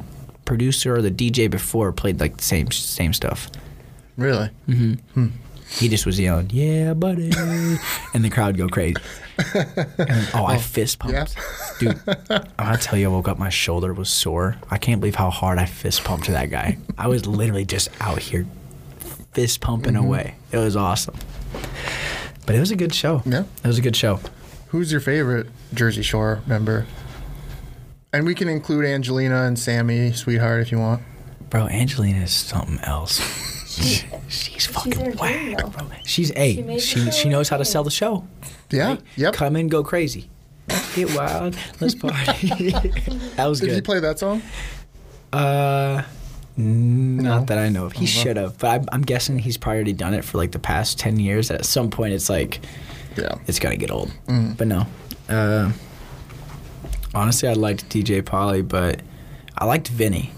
producer or the DJ before played like the same same stuff. Really. Mm-hmm. He just was yelling, "Yeah, buddy," and the crowd go crazy. <laughs> And, oh, I fist pumped, yeah. dude. <laughs> Gonna tell you, I woke up, my shoulder was sore. I can't believe how hard I fist pumped to that guy. I was literally just out here fist pumping Mm-hmm. away. It was awesome. But it was a good show. Yeah. it was a good show. Who's your favorite Jersey Shore member? And we can include Angelina and Sammy, sweetheart, if you want. Bro, Angelina is something else. <laughs> <laughs> She- she's fucking entertaining, whack, bro. She's She a made she she, knows how to sell the show. Yeah. right? Yep. Come in, go crazy. Get <laughs> wild. Let's party. <laughs> that was Did good. he play that song? Uh, n- No? not that I know of. He Uh-huh. should have, but I'm, I'm guessing he's probably already done it for like the past ten years. At some point, it's like Yeah. it's gonna get old. Mm. But no. Uh, honestly, I liked DJ Pauly, but I liked Vinny.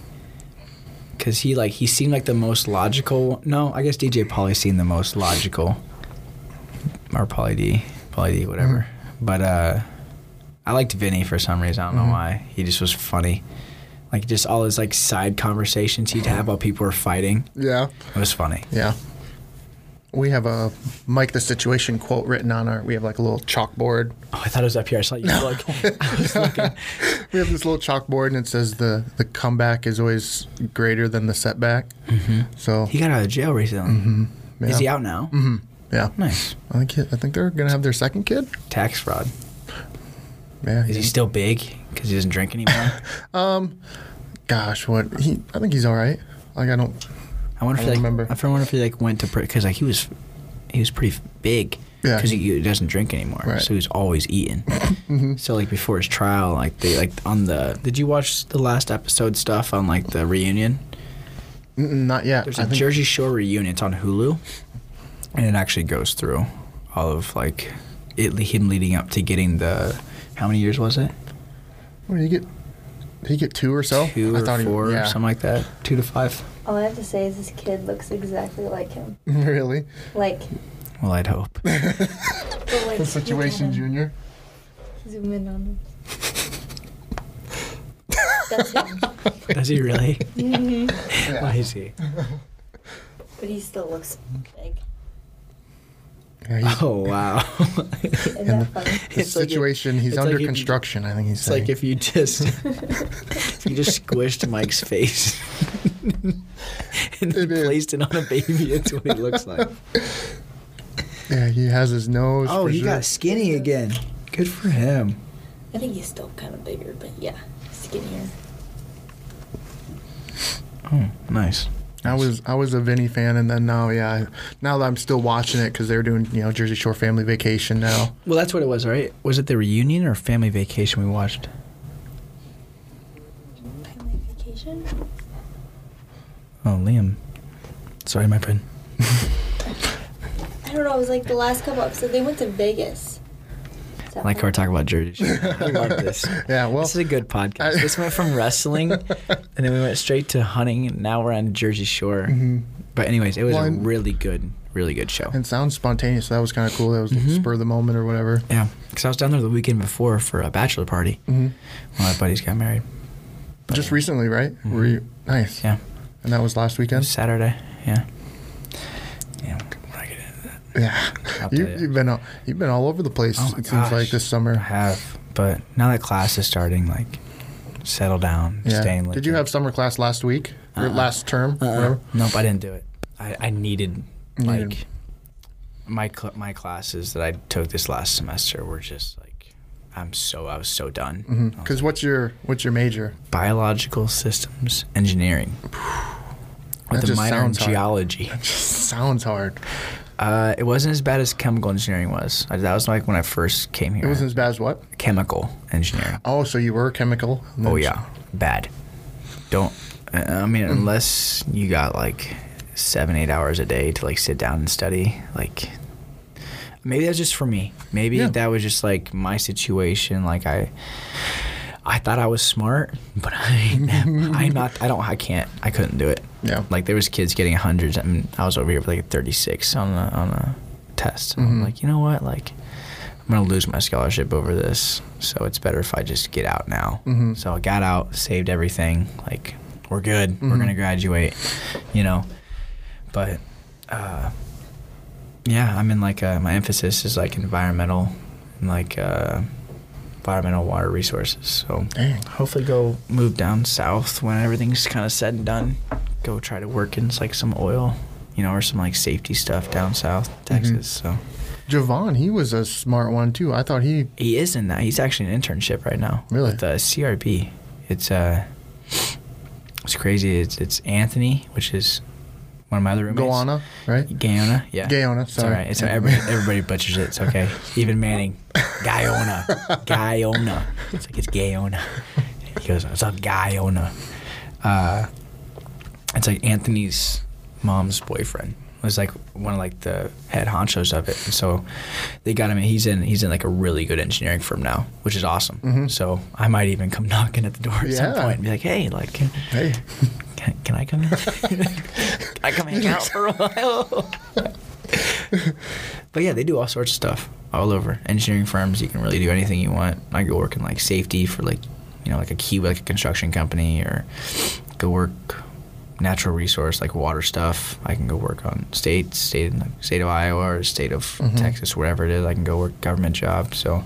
Cause he like he seemed like the most logical. No, I guess DJ Pauly seemed the most logical. Or Pauly D, Pauly D, whatever. Mm-hmm. But uh, I liked Vinny for some reason. I don't know why. He just was funny. Like just all his like side conversations he'd have while people were fighting. Yeah. It was funny. Yeah. We have a Mike the Situation quote written on our. We have like a little chalkboard. Oh, I thought it was up here. I saw you <laughs> was looking. <laughs> We have this little chalkboard and it says the the comeback is always greater than the setback. Mm-hmm. So He got out of jail recently. yeah. Is he out now? Mm-hmm. Yeah. Nice. I think he- I think they're gonna have their second kid. Tax fraud. Yeah. Is he still big because he doesn't drink anymore? <laughs> um, Gosh, what he? I think he's all right. Like I don't. I wonder I if he, like, remember. I wonder if he like went to because like he was he was pretty big. Yeah. Because he, he doesn't drink anymore, Right. Mm-hmm. so he's always eating. <laughs> So like before his trial, like they like on the. Did you watch the last episode stuff on like the reunion? Mm, Not yet. There's I a think- Jersey Shore reunion. It's on Hulu, and it actually goes through all of like it him leading up to getting the. How many years was it? What did he get? Did he get two or so? Two I or thought he- four, yeah. something like that. Two to five. All I have to say is this kid looks exactly like him. <laughs> really? Like, Well, I'd hope. <laughs> Like, The situation, look. Junior. Zoom in on him. <laughs> That's him. Does he really? Mhm. Why is he? But he still looks big. Yeah, he's, <laughs> Oh wow. <laughs> Isn't And that funny? the It's like if- situation, he's under like if you- construction, I think he's It's like if you just <laughs> if you just squished Mike's face and It is. placed it on a baby. That's what he looks like. yeah, he has his nose. Oh, for he sure. got skinny again. Good for him. I think he's still kind of bigger, but yeah, skinnier. Oh, nice. I was I was a Vinny fan, and then now, yeah, now that I'm still watching it because they're doing you know Jersey Shore Family Vacation now. Well, that's what it was, right? Was it the reunion or family vacation we watched? Family vacation? Oh, Liam. Sorry, my friend. <laughs> I don't know. It was like the last couple episodes. They went to Vegas. Is that I like how we're talking about Jersey Shore. <laughs> I love this. Yeah, well, this is a good podcast. I- this went from wrestling, <laughs> and then we went straight to hunting, and now we're on Jersey Shore. Mhm. But anyways, it was Well, a really good, really good show. and sounds spontaneous. So that was kind of cool. That was Mhm. spur of the moment or whatever. Yeah, because I was down there the weekend before for a bachelor party. hmm One of my buddies got married. But, Just recently, right? Were you nice? Yeah, And that was last weekend. was Saturday. Yeah. Yeah, we're not getting into that. Yeah, you, you've been all, you've been all over the place. Oh it seems like gosh. this I summer. have, but now that class is starting, like, settle down, Yeah. stay in. Did you have summer class last week or Uh-uh. last term? Uh-uh. whatever? Nope, I didn't do it. I, I needed You like needed- my cl- my classes that I took this last semester were just like I'm so I was so done. Mm-hmm. I Because like, what's your what's your major? biological systems engineering with That a just minor in sounds hard. geology. Just sounds hard. Uh, it wasn't as bad as chemical engineering was. I, that was like when I first came here. It wasn't as bad as what? chemical engineering. Oh, so you were chemical? Oh yeah, bad. Don't. uh, I mean, unless you got like seven, eight hours a day to like sit down and study, like maybe that's just for me. Maybe Yeah. that was just like my situation. Like I, I thought I was smart, <laughs> but I, I'm not. I don't. I can't. I couldn't do it. Yeah. Like there was kids getting hundreds, and I was over here with like a 36 on the on a test. Mhm. I'm like, you know what, like. I'm gonna lose my scholarship over this, so it's better if I just get out now. Mhm. So I got out, saved everything. Like we're good. We're Mhm. gonna graduate, you know. But uh, yeah, I'm in like uh my emphasis is like environmental and like uh, environmental water resources. So Dang. hopefully go move down south when everything's kind of said and done. Go try to work in like some oil, you know, or some like safety stuff down south Texas. So Javon, he was a smart one too. I thought he. he is in that. He's actually an internship right now. Really? With uh, CRB. It's uh, it's crazy. It's it's Anthony, which is one of my other roommates. Goana, right? Guyona, yeah. Guyona, It's sorry. all right. It's everybody, everybody butchers it. It's okay. Even Manning, Guyona, Guyona. It's like it's Guyona. He goes, it's a Guyona. Uh, it's like Anthony's mom's boyfriend was like one of like the head honchos of it. And so they got him. In, he's in. He's in like a really good engineering firm now, which is awesome. Mhm. So I might even come <laughs> knocking at the door at some point and be like, hey, like. Can, Hey, <laughs> can, can I come in? can <laughs> I come hang out for a while? but yeah, they do all sorts of stuff all over. Engineering firms, you can really do anything you want. I go work in like safety for like, you know, like a key, like a construction company, or go work natural resource like water stuff. I can go work on state, state, state of Iowa or state of Mhm. Texas, wherever it is. I can go work government job. So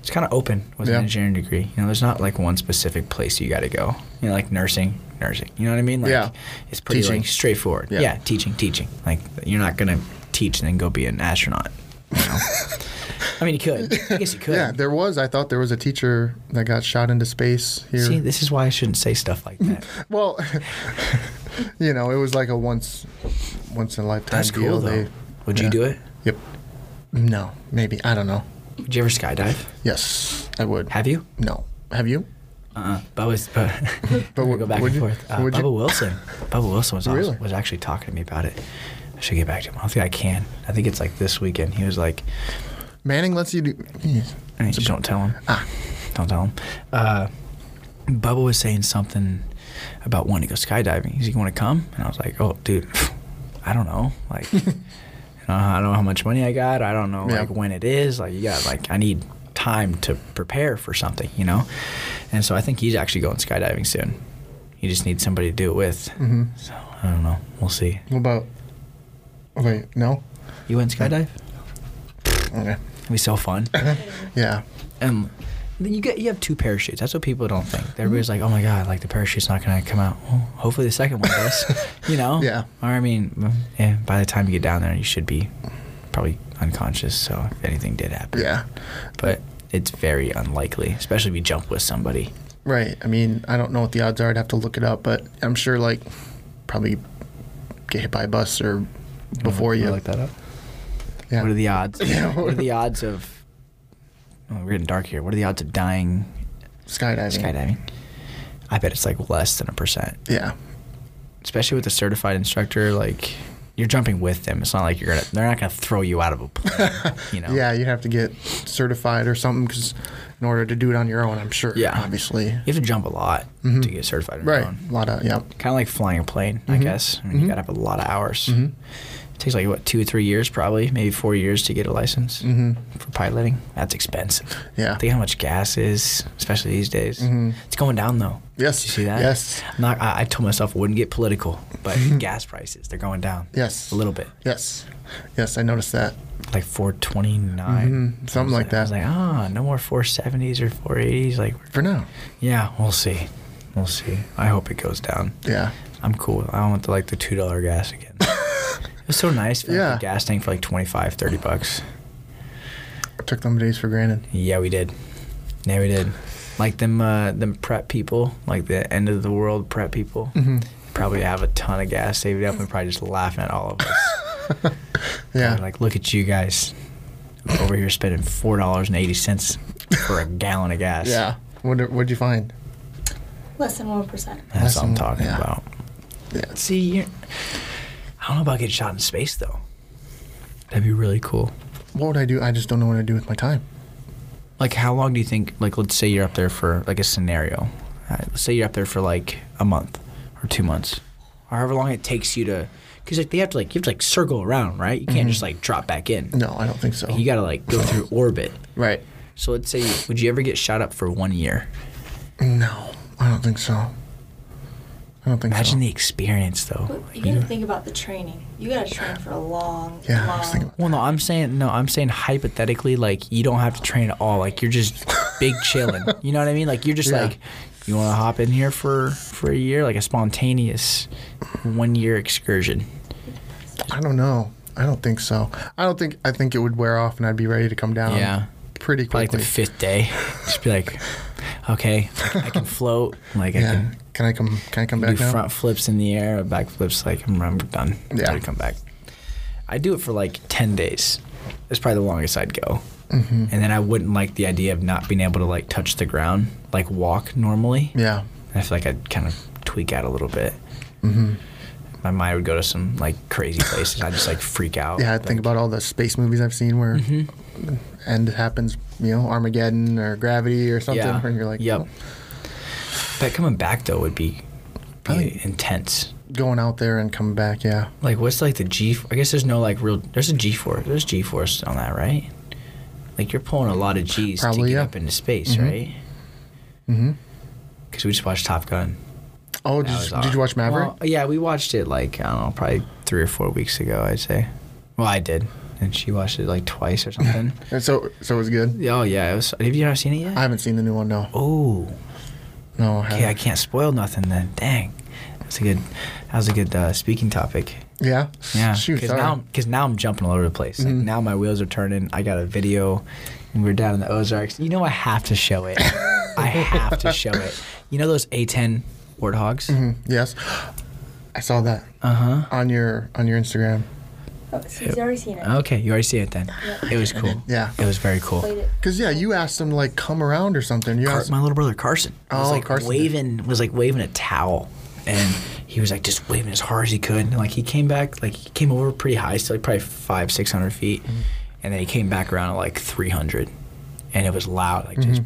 it's kind of open with Yeah. an engineering degree. You know, there's not like one specific place you got to go. You know, like nursing, nursing. You know what I mean? Like, Yeah. It's pretty Teaching. like straightforward. Yeah. Yeah. teaching, teaching. Like you're not gonna teach and then go be an astronaut. You know? <laughs> I mean, you could. I guess you <laughs> could. yeah, there was. I thought there was a teacher that got shot into space here. See, this is why I shouldn't say stuff like that. <laughs> well, <laughs> you know, it was like a once, once in a lifetime That's deal. cool though. They- Would yeah. you do it? Yep. No, maybe I don't know. Would you ever skydive? Yes, I would. Have you? No, have you? Uh-uh. Bubba's, but, But we go back would and you- forth. Uh, Bubba you- Wilson. Bubba Wilson was awesome, Really? was actually talking to me about it. I should get back to him. I don't think I can. I think it's like this weekend. He was like, Manning lets you do. I just don't tell him. Ah, Don't tell him. Uh, Bubba was saying something about wanting to go skydiving. He's like, "You want to come?" And I was like, "Oh, dude, <laughs> I don't know." Like, <laughs> I don't know how much money I got. I don't know Yeah. like when it is. Like you got like I need time to prepare for something, you know. And so I think he's actually going skydiving soon. He just needs somebody to do it with. Mm-hmm. So I don't know. We'll see. What about? Wait, no. You went skydive? Okay. It'd be so fun. <laughs> Yeah. and then you get you have two parachutes. That's what people don't think. Everybody's like, "Oh my god, like the parachute's not gonna come out." Well, hopefully the second one does. <laughs> you know? Yeah. Or I mean, mm, yeah, by the time you get down there, you should be probably unconscious. So if anything did happen, Yeah. but it's very unlikely, especially if you jump with somebody. Right. I mean, I don't know what the odds are. I'd have to look it up, but I'm sure like probably get hit by a bus or before you. look that up. Yeah. What are the odds? <laughs> Yeah. what are the odds of? Oh, we're getting dark here. What are the odds of dying skydiving? skydiving? I bet it's like less than a percent. Yeah. especially with a certified instructor, like you're jumping with them. It's not like you're gonna. They're not gonna throw you out of a plane. <laughs> You know. Yeah, you have to get certified or something because in order to do it on your own, I'm sure. Yeah. Obviously. You have to jump a lot mm-hmm. to get certified on your Mm-hmm. Right. own. A lot of yeah. Kind of like flying a plane, I mm-hmm. guess. I mean, you mm-hmm. gotta have a lot of hours. It takes like what two or three years, probably maybe four years to get a license for piloting. That's expensive. Yeah. Think how much gas is, especially these days. It's going down though. Yes. Did you see that? Yes. Not. I, I told myself I wouldn't get political, but gas prices they're going down. Yes. A little bit. Yes. Yes, I noticed that. like 429 Mhm, something like, like I was like ah no more 470s or 480s like For now. yeah we'll see we'll see i hope it goes down Yeah. i'm cool i don't want the like the two dollar gas again <laughs> it was so nice filling Yeah. up the gas tank for like 25 30 bucks I took them days for granted. yeah we did yeah we did like them uh them prep people like the end of the world prep people Mm-hmm. probably have a ton of gas saved up and probably just laughing at all of us <laughs> Yeah. Probably like look at you guys over here spending four dollars and eighty cents for a gallon of gas. yeah. What what'd you find? Less than 1%. that's what I'm Listen, talking yeah. about. Yeah. See, you're, I don't know about getting shot in space though. That'd be really cool. What would I do? I just don't know what to do with my time. Like, how long do you think? Like, let's say you're up there for like a scenario. Uh, let's say you're up there for like a month or two months, or however long it takes you to. Because like they have to like you have to like circle around, right? You can't just like drop back in. No, I don't think so. You got to like go through <laughs> orbit. right. So let's say, would you ever get shot up for one year? No, I don't think so. I don't think Imagine so. the experience, though. But you You- gotta think about the training. You gotta train for a long, Yeah, I long. was thinking about well, no, I'm saying no. I'm saying hypothetically, like you don't have to train at all. Like you're just <laughs> big chilling. You know what I mean? Like you're just Yeah. like, you want to hop in here for for a year, like a spontaneous one year excursion. I don't know. I don't think so. I don't think. I think it would wear off, and I'd be ready to come down. Yeah. Pretty Probably like the fifth day, <laughs> just be like, okay, I, I can float. Like I yeah. can Can I come? Can I come do back now? front flips in the air, back flips. Like I'm, I'm done. Yeah. to come back. I do it for like ten days. That's probably the longest I'd go. Mm-hmm. And then I wouldn't like the idea of not being able to like touch the ground, like walk normally. Yeah. I feel like I'd kind of tweak out a little bit. Mm-hmm. My mind would go to some like crazy places. I'd just like freak out. Yeah. I think about all the space movies I've seen where Mm-hmm. End happens. You know, Armageddon or Gravity or something. Yeah. Where you're like, yep. oh, But coming back though would be, Probably- intense. going out there and coming back. Yeah. Like what's like the G? I guess there's no like real. There's a G force. There's G force on that, right? Like you're pulling a lot of G's to Probably, get yeah. up into space, Mhm. right? Mm-hmm. Because we just watched Top Gun. Oh, did, you- did you watch Maverick? Well, yeah, we watched it like I don't know, probably three or four weeks ago. I'd say. Well, I did, and she watched it like twice or something. <laughs> and so, so it was good. oh yeah, it was. Have you not seen it yet? I haven't seen the new one. No. oh, No. I okay. I can't spoil nothing then. Dang, that's a good. That was a good uh, speaking topic. Yeah. Yeah, because now, because now I'm jumping all over the place. Like Mhm. now my wheels are turning. I got a video, and we're down in the Ozarks. You know I have to show it. <laughs> I have to show it. You know those A10 warthogs? Mhm, Yes. I saw that Uh huh. on your on your Instagram. Oh, so he's already seen it. Okay, you already see it then. Yep. It was cool. Yeah. It was very cool. Cause yeah, you asked him to like come around or something. You Car- asked my little brother Carson was Oh, like Carson did. waving was like waving a towel, and he was like just waving as hard as he could. And like he came back, like he came over pretty high, so like probably five six hundred feet, Mm-hmm. and then he came back around at like three hundred, and it was loud, like just.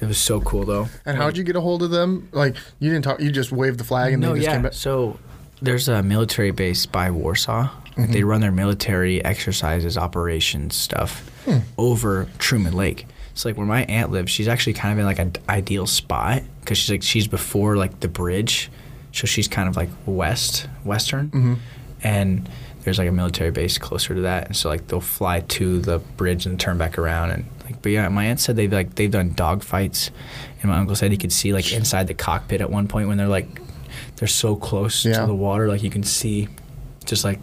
It was so cool though. Mm-hmm. And how'd you get a hold of them? Like you didn't talk. You just waved the flag and no, they just yeah. came back. So there's a military base by Warsaw, Like, they run their military exercises, operations stuff hmm. over Truman Lake. So like where my aunt lives, she's actually kind of in like an ideal spot because she's like she's before like the bridge, so she's kind of like west western, mm-hmm. and there's like a military base closer to that, and so like they'll fly to the bridge and turn back around and like. But yeah, my aunt said they've like they've done dog fights, and my uncle said he could see like inside the cockpit at one point when they're like they're so close Yeah. to the water, like you can see just like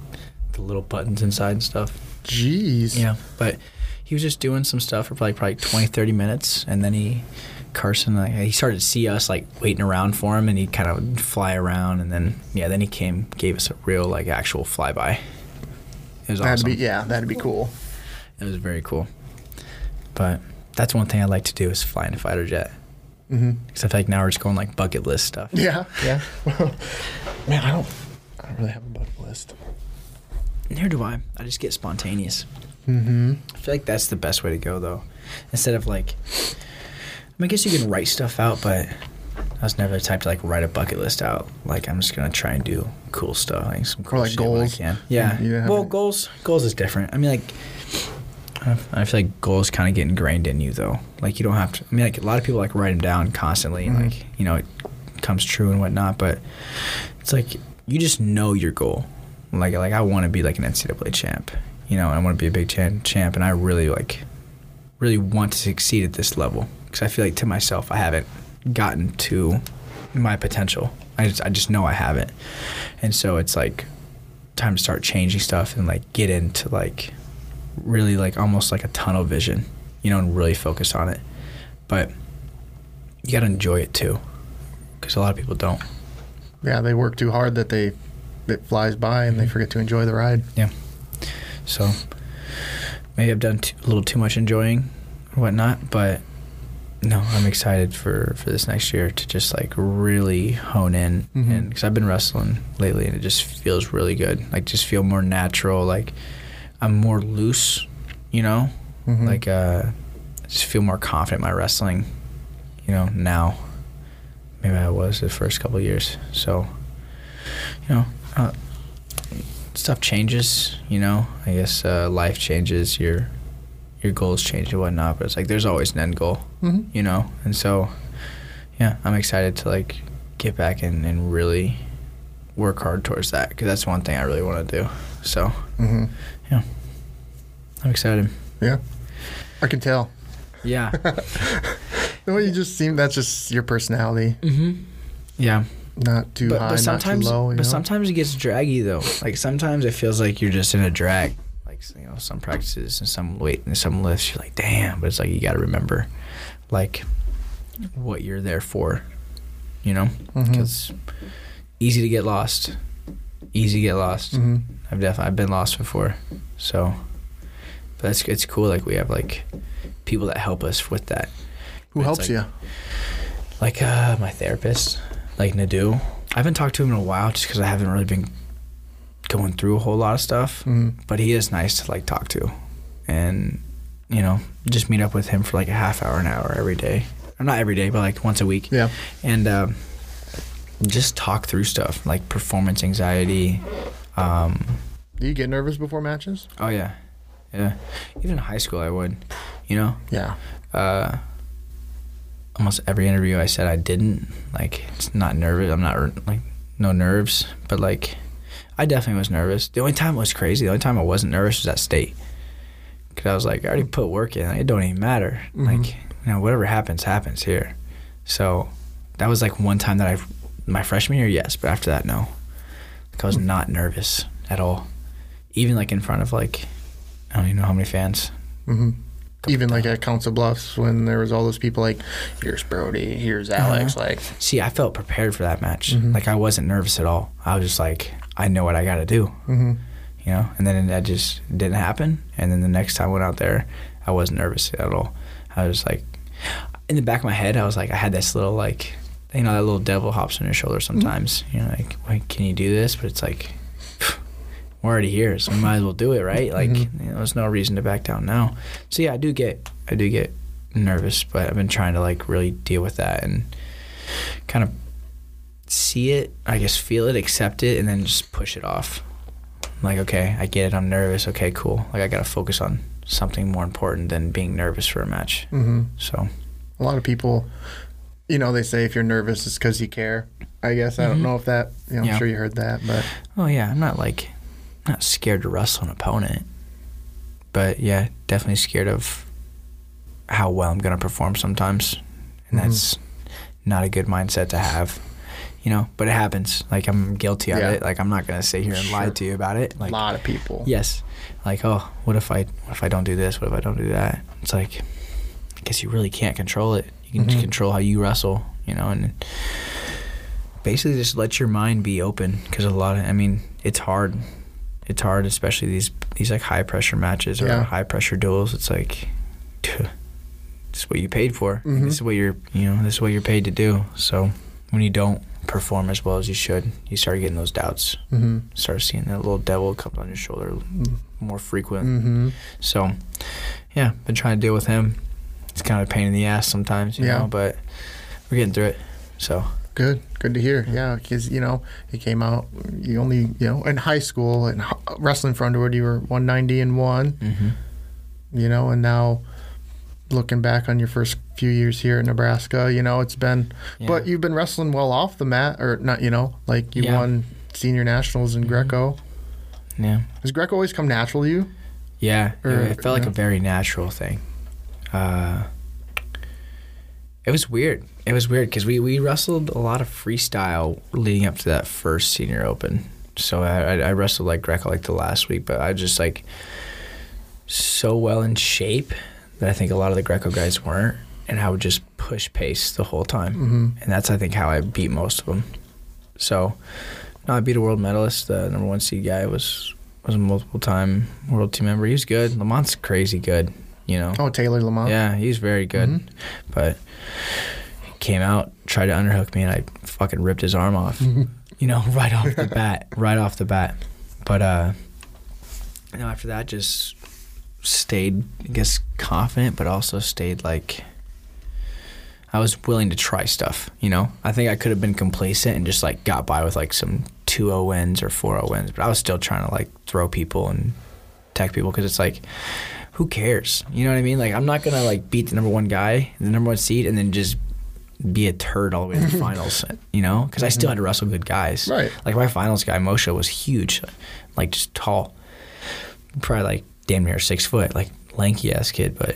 the little buttons inside and stuff. Jeez. Yeah, but he was just doing some stuff for like probably 20, 30 minutes, and then he, Carson, like he started to see us like waiting around for him, and he'd kind of fly around, and then yeah, then he came, gave us a real like actual flyby. It was That'd awesome. be yeah, that'd be cool. It was very cool. But that's one thing I'd like to do is fly in a fighter jet. Mm-hmm. Because like now we're just going like bucket list stuff. Yeah, <laughs> yeah. Man, I don't I don't really have a bucket list. Neither do I. I just get spontaneous. Mm-hmm. I feel like that's the best way to go, though. Instead of like, I, mean, I guess you can write stuff out, but I was never the type to like write a bucket list out. Like I'm just gonna try and do cool stuff, like some cool like shit when I goals. can. Yeah. You well, it. goals goals is different. I mean, like. I I feel like goals kind of get ingrained in you, though. Like you don't have to. I mean, like a lot of people like write them down constantly, and Mhm. like you know, it comes true and whatnot. But it's like you just know your goal. Like like I want to be like an NCAA champ, you know. I want to be a Big Ten champ, and I really like really want to succeed at this level because I feel like to myself I haven't gotten to my potential. I just I just know I haven't, and so it's like time to start changing stuff and like get into like really like almost like a tunnel vision, you know, and really focus on it. But you got to enjoy it too, because a lot of people don't. Yeah, they work too hard that they it flies by and they forget to enjoy the ride. Yeah. So maybe I've done a little too much enjoying or whatnot, but no, I'm excited for for this next year to just like really hone in, Mhm. and because I've been wrestling lately, and it just feels really good. Like just feel more natural. Like I'm more loose, you know. Mhm. Like uh, just feel more confident in my wrestling, you know. Now, maybe I was the first couple of years. So, you know, uh, stuff changes. You know, I guess uh, life changes. Your your goals change and whatnot. But it's like there's always an end goal. Mhm. You know, and so yeah, I'm excited to like get back and, and really work hard towards that because that's one thing I really want to do. So Mm-hmm. I'm excited. Yeah, I can tell. Yeah. <laughs> Way you just seem that's just your personality. mm-hmm. Yeah. Not too but, high, but sometimes, not too low. You but know? sometimes it gets draggy though. Like sometimes it feels like you're just in a drag. Like you know, some practices and some weight and some lifts, you're like, damn. But it's like you got to remember, like, what you're there for. You know, because easy to get lost. Easy to get lost. Mhm. I've definitely I've been lost before. So, but that's it's cool. Like we have like people that help us with that. Who helps like- you? like uh, my therapist, like Nadu. I haven't talked to him in a while just because I haven't really been going through a whole lot of stuff. Mhm. But he is nice to like talk to, and you know, just meet up with him for like a half hour, an hour every day, or not every day, but like once a week, Yeah. and um, just talk through stuff like performance anxiety. Um, Do you get nervous before matches? oh yeah, yeah. Even in high school, I would, you know Yeah. uh, almost every interview I said I didn't. Like, it's not nervous. I'm not like no nerves, but like, I definitely was nervous. The only time it was crazy. The only time I wasn't nervous was at state, because I was like, I already put work in. It don't even matter. Mhm. Like, you know, whatever happens, happens here. So that was like one time that I, my freshman year, yes, but after that, no. Like, I was not nervous at all, even like in front of like, I don't even know how many fans. hmm Even like at Council Bluffs when there was all those people like, here's Brody, here's Alex. Uh-huh. Like, See, I felt prepared for that match. Mhm. Like I wasn't nervous at all. I was just like, I know what I got to do, hmm you know. And then that just didn't happen. And then the next time I went out there, I wasn't nervous at all. I was like, in the back of my head, I was like, I had this little like, you know, that little devil hops on your shoulder sometimes. You know, like, Wait, can you do this? But it's like, we're already here, so we might as well do it, right? Like, Mhm. you know, there's no reason to back down now. So yeah, I do get, I do get nervous, but I've been trying to like really deal with that and kind of see it, I guess feel it, accept it, and then just push it off. I'm like, okay, I get it. I'm nervous. Okay, cool. Like I gotta focus on something more important than being nervous for a match. Mm-hmm. So A lot of people, you know, they say if you're nervous, it's because you care. I guess I don't know if that. You know, I'm Yeah. sure you heard that, but Oh yeah, I'm not like not scared to wrestle an opponent, but yeah, definitely scared of how well I'm gonna perform sometimes, and Mhm. that's not a good mindset to have, you know. But it happens. Like I'm guilty of Yeah. it. Like I'm not gonna sit here and lie to you about it. a lot of people. yes, like oh, what if I what if I don't do this? What if I don't do that? It's like I guess you really can't control it. You can Mhm. control how you wrestle, you know, and basically just let your mind be open because a lot of I mean it's hard. It's hard, especially these these like high pressure matches or Yeah. high pressure duels. It's like this is what you paid for. Mhm. This is what you're you know this is what you're paid to do. So when you don't perform as well as you should, you start getting those doubts. Mm-hmm. Start seeing that little devil come on your shoulder more frequent. Mm-hmm. So, yeah, been trying to deal with him. It's kind of a pain in the ass sometimes, you Yeah. know, but we're getting through it. So, Good, good to hear. Yeah, because you know he came out. You only you know in high school and wrestling for Underwood, you were 190 and one. hmm You know, and now looking back on your first few years here in Nebraska, you know it's been. But you've been wrestling well off the mat, or not? You know, like you Yeah. won senior nationals in Mhm. Greco. yeah, Does Greco always come natural to you? yeah, Or- it felt like yeah. a very natural thing. Uh, it was weird. It was weird because we, we wrestled a lot of freestyle leading up to that first senior open. So I, I, wrestled like Greco like the last week, but I just like so well in shape that I think a lot of the Greco guys weren't, and I would just push pace the whole time, Mm-hmm. and that's I think how I beat most of them. So, no, I beat a world medalist. The number one seed guy was was a multiple time world team member. He was good. Lamont's crazy good. You know. Oh, Taylor Lamont. Yeah, he's very good. Mhm. But came out, tried to underhook me, and I fucking ripped his arm off. you know, <laughs> right off the bat, right off the bat. But uh, you know, after that, just stayed, I guess, confident, but also stayed like I was willing to try stuff. You know, I think I could have been complacent and just like got by with like some 2-0 wins or 4-0 wins, but I was still trying to like throw people and tech people because it's like. Who cares? You know what I mean? Like, I'm not gonna like beat the number one guy, the number one seed, and then just be a turd all the way to the <laughs> finals. You know, because I still had to wrestle good guys. Right. Like my finals guy, Moshe, was huge, like just tall, probably like damn near six foot, like lanky ass kid. But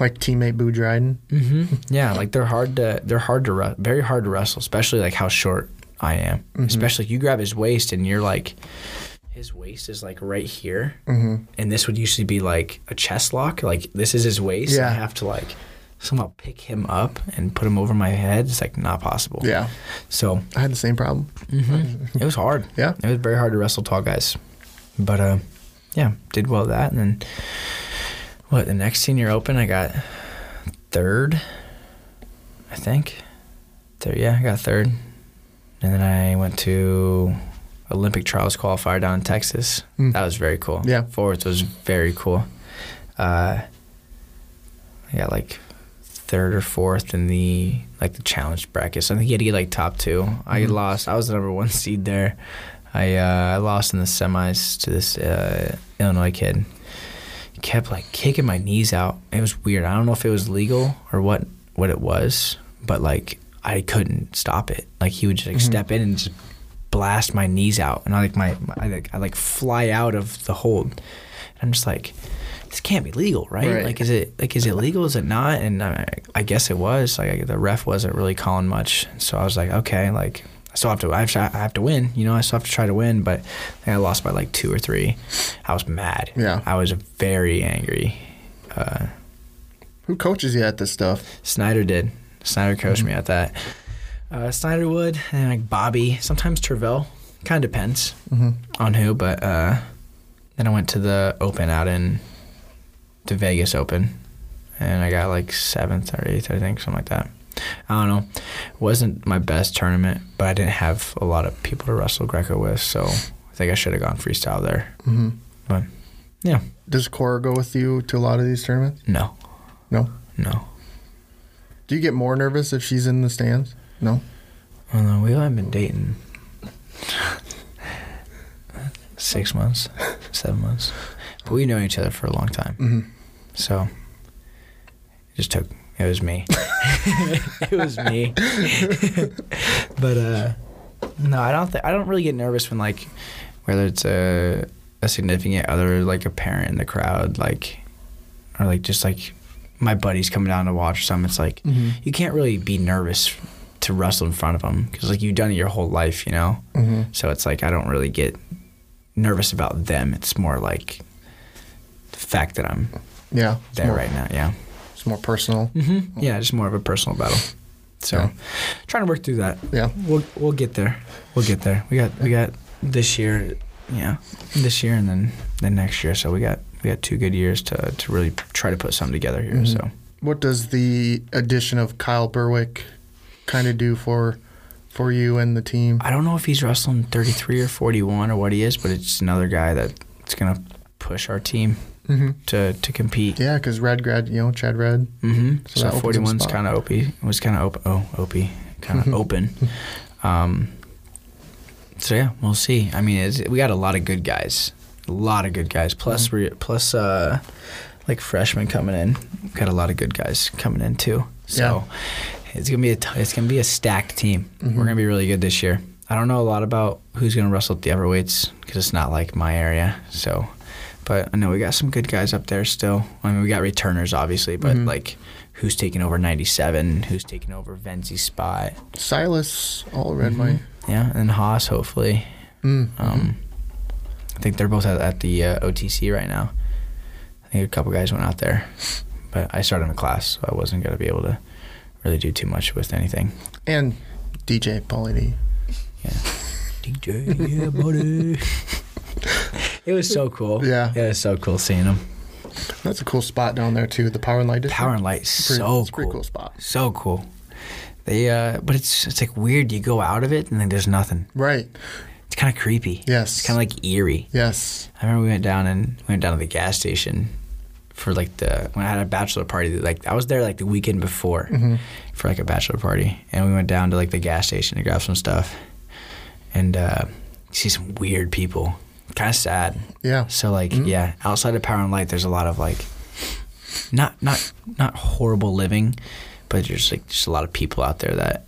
Like teammate Boo Dryden. mm-hmm. <laughs> yeah, like they're hard to they're hard to re- very hard to wrestle, especially like how short I am. Especially you grab his waist and you're like. His waist is like right here, Mm-hmm. and this would usually be like a chest lock. Like this is his waist. Yeah. I have to like somehow pick him up and put him over my head. It's like not possible. Yeah, So I had the same problem. it was hard. Yeah. It was very hard to wrestle tall guys. But uh, yeah, did well that. And then what, the next senior open, I got third, I think. Third, yeah, I got third. And then I went to Olympic trials qualifier down in Texas. Mm. That was very cool. Yeah. Fourth was very cool. Uh, got like third or fourth in the like the challenge bracket. So I think you had to get like top 2 I Mhm. lost. I was the number one seed there. I uh, I lost in the semis to this uh, Illinois kid. He kept like kicking my knees out. It was weird. I don't know if it was legal or what what it was, but like I couldn't stop it. Like he would just like Mhm. step in and just blast my knees out, and I like my, my I like I like fly out of the hold. And I'm just like, this can't be legal, right? Right. Like, is it like is it legal? Is it not? And I, I guess it was. Like the ref wasn't really calling much, so I was like, okay, like I still have to. I have to, I have to win. You know, I still have to try to win. But I, I lost by like two or three. I was mad. Yeah. I was very angry. Uh, Who coaches you at this stuff? Snyder did. Snyder coached me at that. Uh, Snyder would and like Bobby, sometimes Travell. Kind of depends Mm-hmm. on who, but uh, then I went to the Open out in the Vegas Open, and I got like seventh or eighth, I think, something like that. I don't know. It wasn't my best tournament, but I didn't have a lot of people to wrestle Greco with, so I think I should have gone freestyle there. Mm-hmm. But yeah, Does Cora go with you to a lot of these tournaments? no, No. no. Do you get more nervous if she's in the stands? No. Well, no, we haven't been dating six months, seven months. But we've known each other for a long time. Mm-hmm. So it just took. It was me. <laughs> it was me. <laughs> but uh, no, I don't. Th- I don't really get nervous when like whether it's a a significant other, like a parent in the crowd, like or like just like my buddies coming down to watch something. It's like Mm-hmm. you can't really be nervous to wrestle in front of them because like you've done it your whole life, you know. Mm-hmm. So it's like I don't really get nervous about them. It's more like the fact that I'm Yeah. There more, right now. Yeah. It's more personal. Mm-hmm. Yeah, just more of a personal battle. So, Yeah. trying to work through that. Yeah. We'll we'll get there. We'll get there. We got we got this year, yeah, this year and then then next year. So we got we got two good years to to really try to put something together here. Mhm. So What does the addition of Kyle Burwick kind of do for for you and the team? I don't know if he's wrestling 33 or 41 or what he is, but it's another guy that's gonna push our team Mm-hmm. to to compete. Yeah, because Red Grad, you know, Chad Red. Mm-hmm. So So, 41's kind of opie. It was kind of op- oh opie, kind of <laughs> open. Um, so yeah, we'll see. I mean, it's, we got a lot of good guys, a lot of good guys. Plus Mm-hmm. we plus uh, like freshmen coming in. We've got a lot of good guys coming in too. So it's gonna be a t- it's gonna be a stacked team. Mm-hmm. We're gonna be really good this year. I don't know a lot about who's gonna wrestle at the Everweights because it's not like my area. So, but I know we got some good guys up there still. I mean, we got returners obviously, but Mhm. like who's taking over 97? Who's taking over Venzi's spot? Silas, Allred. Mike. Yeah, and Haas hopefully. Mm. Um, I think they're both at, at the uh, OTC right now. I think a couple guys went out there, but I started in a class, so I wasn't gonna be able to really do too much with anything. and DJ Pauly D. Yeah. <laughs> DJ, yeah, buddy. <laughs> it was so cool. Yeah. It was so cool seeing them. That's a cool spot down there too. The Power and Light District. Power and Light, pretty- so it's a cool. pretty cool spot. So cool. They, uh, but it's it's like weird. You go out of it and then there's nothing. Right. It's kind of creepy. Yes. It's kind of like eerie. Yes. I remember we went down and we went down to the gas station for like the when I had a bachelor party. Like I was there like the weekend before Mm-hmm. for like a bachelor party, and we went down to like the gas station to grab some stuff, and uh, see some weird people. Kind of sad. Yeah. So like Mhm. yeah, outside of Power and Light, there's a lot of like not not not horrible living, but there's like just a lot of people out there that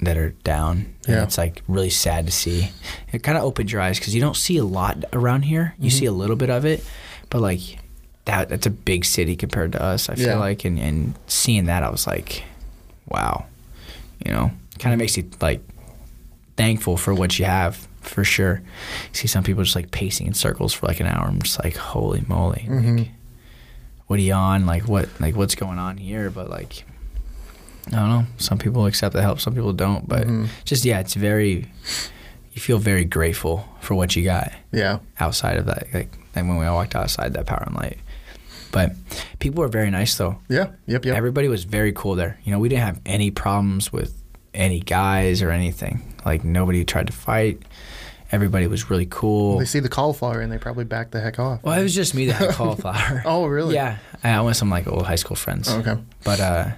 that are down. And Yeah. it's like really sad to see. It kind of opened your eyes because you don't see a lot around here. You see a little bit of it, but like that that's a big city compared to us. I feel Yeah. like, and and seeing that, I was like, wow, you know, kind of makes you like thankful for what you have for sure. You see some people just like pacing in circles for like an hour. I'm just like, holy moly, Mhm. like, what are you on? Like what like what's going on here? But like I don't know. Some people accept the help, some people don't. But Mhm. just yeah, it's very you feel very grateful for what you got Yeah. outside of that. Like like when we all walked outside that power and light. But people were very nice though. Yeah. Yep. Yep. Everybody was very cool there. You know, we didn't have any problems with any guys or anything. Like nobody tried to fight. Everybody was really cool. They see the cauliflower and they probably back the heck off. Well, it was just me that had <laughs> cauliflower. Oh, really? Yeah, I went with some like old high school friends. Oh, okay. But uh,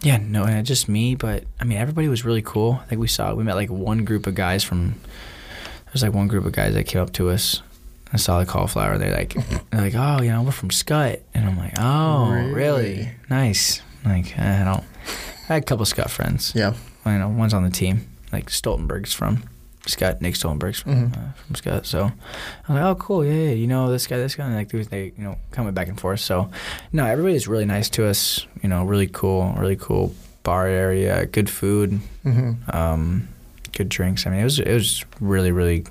yeah, no, uh, just me. But I mean, everybody was really cool. I think we saw we met like one group of guys from. There's like one group of guys that came up to us. And saw the cauliflower. They're like, <laughs> they're like, oh, you know, we're from Scott, and I'm like, oh, really? Really? Nice. Like I don't. I had a couple Scott friends. Yeah. I know one's on the team. Like Stoltenberg's from Scott. Nick Stoltenberg's from, Mhm. uh, from Scott. So I'm like, oh, cool. Yeah, yeah. You know this guy, this guy. And like they, they, you know, coming back and forth. So no, everybody's really nice to us. You know, really cool, really cool bar area, good food, hmm um, good drinks. I mean, it was it was really really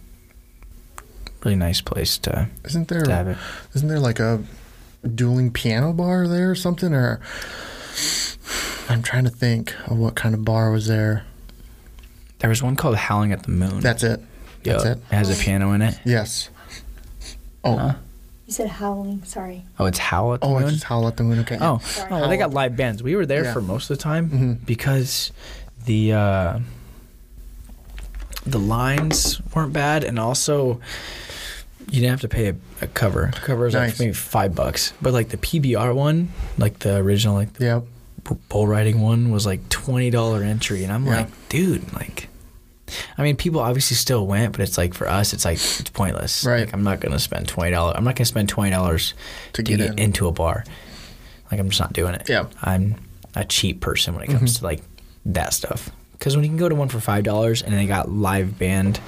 really nice place to, Isn't there? to have it. Isn't there like a dueling piano bar there or something? Or I'm trying to think of what kind of bar was there. There was one called Howling at the Moon. That's it. That's it. It has a piano in it. Yes. Oh. Huh? You said howling. Sorry. Oh, it's Howl at the Oh, Moon. Oh, it's just Howl at the Moon. Okay. Oh, oh, they got live bands. We were there Yeah. for most of the time Mhm. because the uh, the lines weren't bad, and also you didn't have to pay a, a cover. Cover was Nice. like maybe five bucks, but like the PBR one, like the original, like the Yep. bull riding one, was like twenty dollar entry, and I'm Yeah. like, dude, like I mean, people obviously still went, but it's like for us, it's like it's pointless. Right. Like I'm not gonna spend twenty dollars. I'm not gonna spend twenty dollars To get, in. into a bar. Like I'm just not doing it. Yeah. I'm a cheap person when it comes Mm-hmm. to like that stuff. Because when you can go to one for five dollars and they got live band,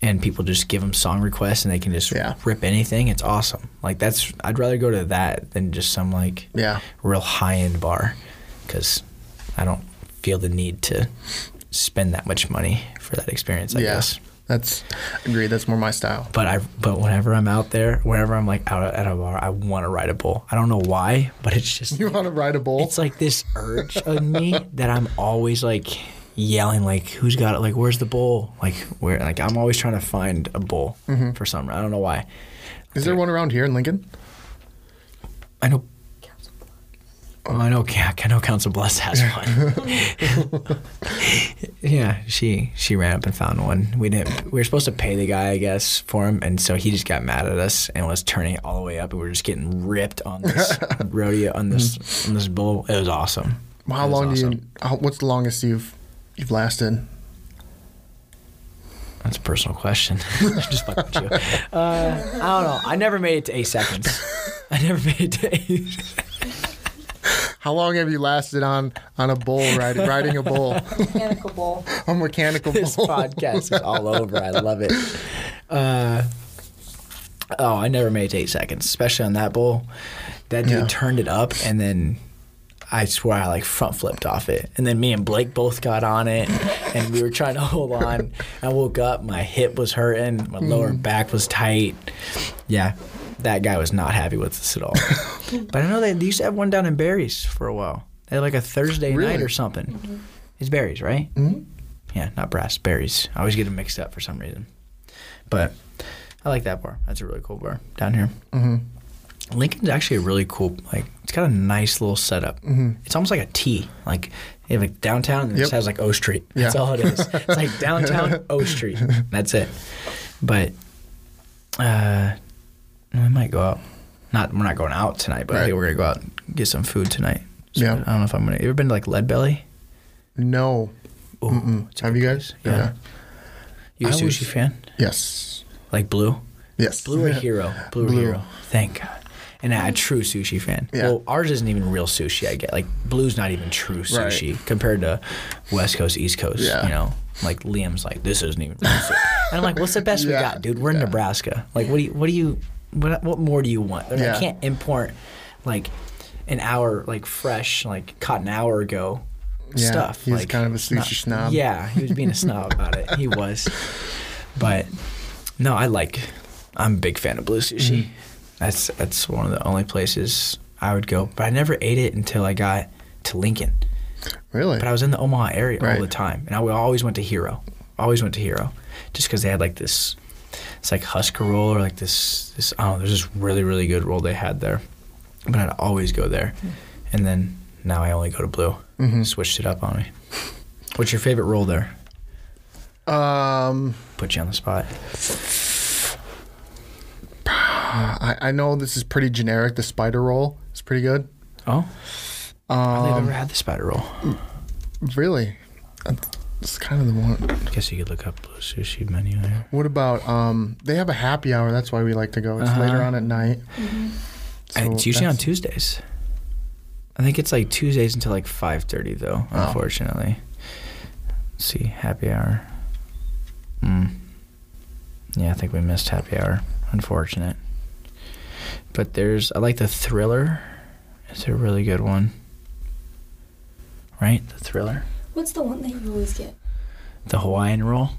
and people just give them song requests and they can just Yeah. rip anything, it's awesome. Like that's I'd rather go to that than just some like Yeah. real high end bar, because I don't feel the need to spend that much money for that experience. I yeah. guess. That's agreed. That's more my style. But I, but whenever I'm out there, whenever I'm like out at a bar, I want to ride a bull. I don't know why, but it's just You want to ride a bull? it's like this urge in me <laughs> that I'm always like yelling, like, "Who's got it? Like, where's the bull? Like, where? Like, I'm always trying to find a bull Mm-hmm. for some. I don't know why. Is there one around here in Lincoln? I know. Oh, I know. Yeah, I know. Council Bluffs has one. <laughs> yeah, she she ran up and found one. We didn't. We were supposed to pay the guy, I guess, for him, and so he just got mad at us and was turning it all the way up, and we were just getting ripped on this <laughs> rodeo on this on this bull. It was awesome. Well, how It was long do you? How, what's the longest you've you've lasted? That's a personal question. <laughs> just fucking with you. Uh, I don't know. I never made it to eight seconds. I never made it to eight. How long have you lasted on on a bull riding riding a bull? Mechanical bowl. a mechanical bull. this podcast is all over. I love it. Uh, oh, I never made it to eight seconds, especially on that bull. That dude Yeah. turned it up, and then I swear I like front flipped off it. And then me and Blake both got on it, and we were trying to <laughs> hold on. I woke up, my hip was hurting, my lower Mm. back was tight. Yeah, that guy was not happy with us at all. <laughs> but I know they, they used to have one down in Barry's for a while. They had like a Thursday Really? night or something. It's Barry's, right? Mhm. Yeah, not brass, berries. I always get them mixed up for some reason. But I like that bar. That's a really cool bar down here. hmm Lincoln's actually a really cool, like, it's got a nice little setup. It's almost like a T. Like, you have like downtown and it just has like O Street. That's all it is. <laughs> It's like downtown O Street. <laughs> That's it. But, uh, we might go out. Not, we're not going out tonight, but I think we're going to go out and get some food tonight. So Yeah. I don't know if I'm going to. You ever been to like Lead Belly? No. Ooh. Have you guys? place. Yeah. You a I sushi was- fan? Yes. Like Blue? Yes. Blue or Hiro? Blue, Blue. or Hiro? Thank God. And a true sushi fan. Yeah. Well, ours isn't even real sushi. I get like Blue's not even true Right. sushi compared to West Coast, East Coast. Yeah. You know, like Liam's like this isn't even. Real sushi. and I'm like, what's the best we got, dude? We're in Yeah. Nebraska. Like, what do you? What do you? What, what more do you want? Yeah. I can't import like an hour like fresh like caught an hour ago Yeah, stuff. he's like, kind of a sushi snob. Yeah, he was being a snob <laughs> about it. He was, but no, I like. I'm a big fan of blue sushi. Mm-hmm. That's that's one of the only places I would go. But I never ate it until I got to Lincoln. Really? But I was in the Omaha area Right. all the time, and I always went to Hiro. Always went to Hiro, just because they had like this. It's like Husker roll or like this. This I don't know. There's this really really good roll they had there, but I'd always go there, and then now I only go to Blue. Mhm. Switched it up on me. What's your favorite roll there? um, Put you on the spot. I, I know this is pretty generic. The spider roll is pretty good. Oh, I don't think I've Um, ever had the spider roll. really, it's kind of the one. I guess you could look up Blue Sushi menu there. What about um? They have a happy hour. That's why we like to go. It's Uh-huh. later on at night. And So it's usually on that's- Tuesdays. I think it's like Tuesdays until like five thirty though. Oh. Unfortunately. Let's see happy hour. Hmm. Yeah, I think we missed happy hour. Unfortunate. But there's I like the thriller. It's a really good one. Right, the thriller, What's the one that you always get? the Hawaiian roll.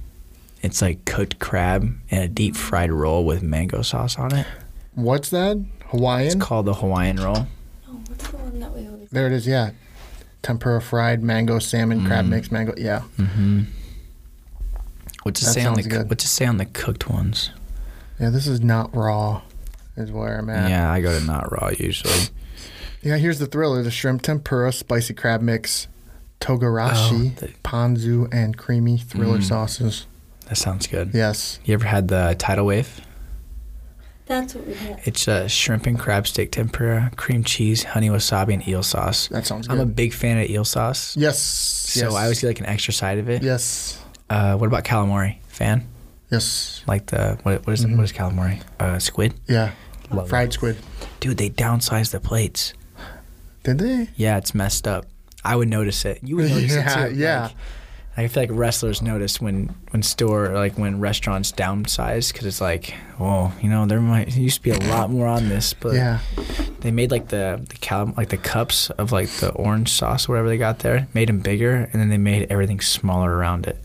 It's like cooked crab and a deep fried roll with mango sauce on it. What's that? Hawaiian. It's called the Hawaiian roll. Oh, what's the one that we always there it is. Yeah, tempura fried mango salmon crab Mm. mix mango. Yeah. Mm-hmm. What's it That say on the sounds coo- good. What's it say on the cooked ones? Yeah, this is not raw. Is where I'm at. Yeah, I go to not raw usually. Yeah, here's the thriller: the shrimp tempura, spicy crab mix, togarashi, Oh, the- ponzu, and creamy thriller Mm. sauces. That sounds good. Yes. You ever had the tidal wave? That's what we had. It's a shrimp and crab steak tempura, cream cheese, honey wasabi, and eel sauce. That sounds I'm a big fan of eel sauce. Yes. So yes. I always get like an extra side of it. Yes. Uh, what about calamari? Fan? Yes. Like the what? What is what is calamari? Uh, squid. Yeah. Love Fried squid. Dude, they downsized the plates. Did they? Yeah, it's messed up. I would notice it. You would notice <laughs> Yeah, it too. yeah. Like, I feel like wrestlers notice when when store like when restaurants downsize because it's like, well, you know, there might there used to be a lot more on this, but Yeah. they made like the the cal- like the cups of like the orange sauce or whatever they got there, made them bigger, and then they made everything smaller around it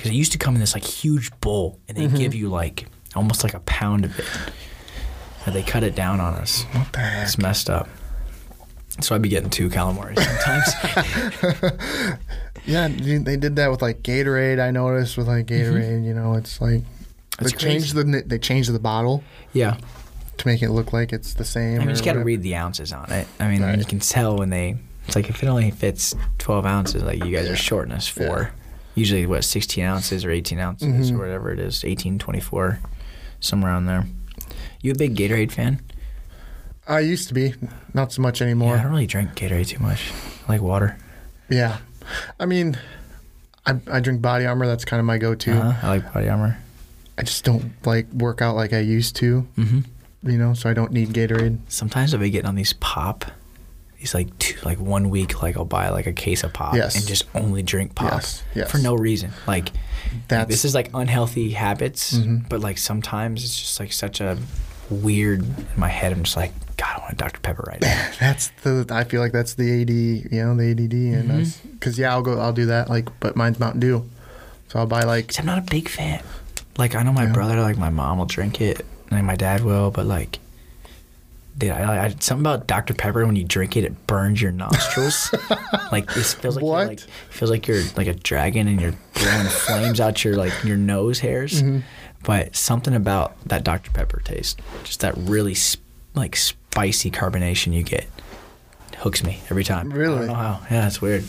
because it used to come in this like huge bowl, and they give mm-hmm. you like almost like a pound of it. And they cut it down on us. What the heck? It's messed up. So I'd be getting two calamari sometimes. <laughs> Yeah, they did that with like Gatorade. I noticed with like mm-hmm. Gatorade. You know, it's like they changed the they changed the bottle yeah. to make it look like it's the same. I mean, you just got to read the ounces on it. I mean, Right. you can tell when they. It's like if it only fits 12 ounces, like you guys are shorting us for. Yeah. Usually, what 16 ounces or 18 ounces Mhm. or whatever it is, 18, 24, somewhere around there. You a big Gatorade fan? I used to be, not so much anymore. Yeah, I don't really drink Gatorade too much. I like water. Yeah. I mean, I, I drink Body Armor. That's kind of my go-to. Uh-huh. I like Body Armor. I just don't like work out like I used to, hmm you know, so I don't need Gatorade. Sometimes I'll be getting on these pop. These like two, like one week, like I'll buy like a case of pop Yes. and just only drink pop Yes, yes. for no reason. Like That's this is like unhealthy habits, Mhm. but like sometimes it's just like such a weird in my head. I'm just like, God, I want a Dr Pepper right now. <laughs> that's the I feel like that's the AD, you know, the ADD, and Mhm. that's because yeah, I'll go, I'll do that. Like, but mine's Mountain Dew, so I'll buy like 'Cause I'm not a big fan. Like I know my Yeah. brother, like my mom will drink it, and my dad will, but like. Dude, I, I, something about Dr Pepper when you drink it, it burns your nostrils. <laughs> like this feels like What? you're like feels like you're like a dragon and you're blowing <laughs> flames out your like your nose hairs. Mm-hmm. But something about that Dr Pepper taste, just that really sp- like spicy carbonation you get, hooks me every time. Really? I don't know how. Yeah, it's weird.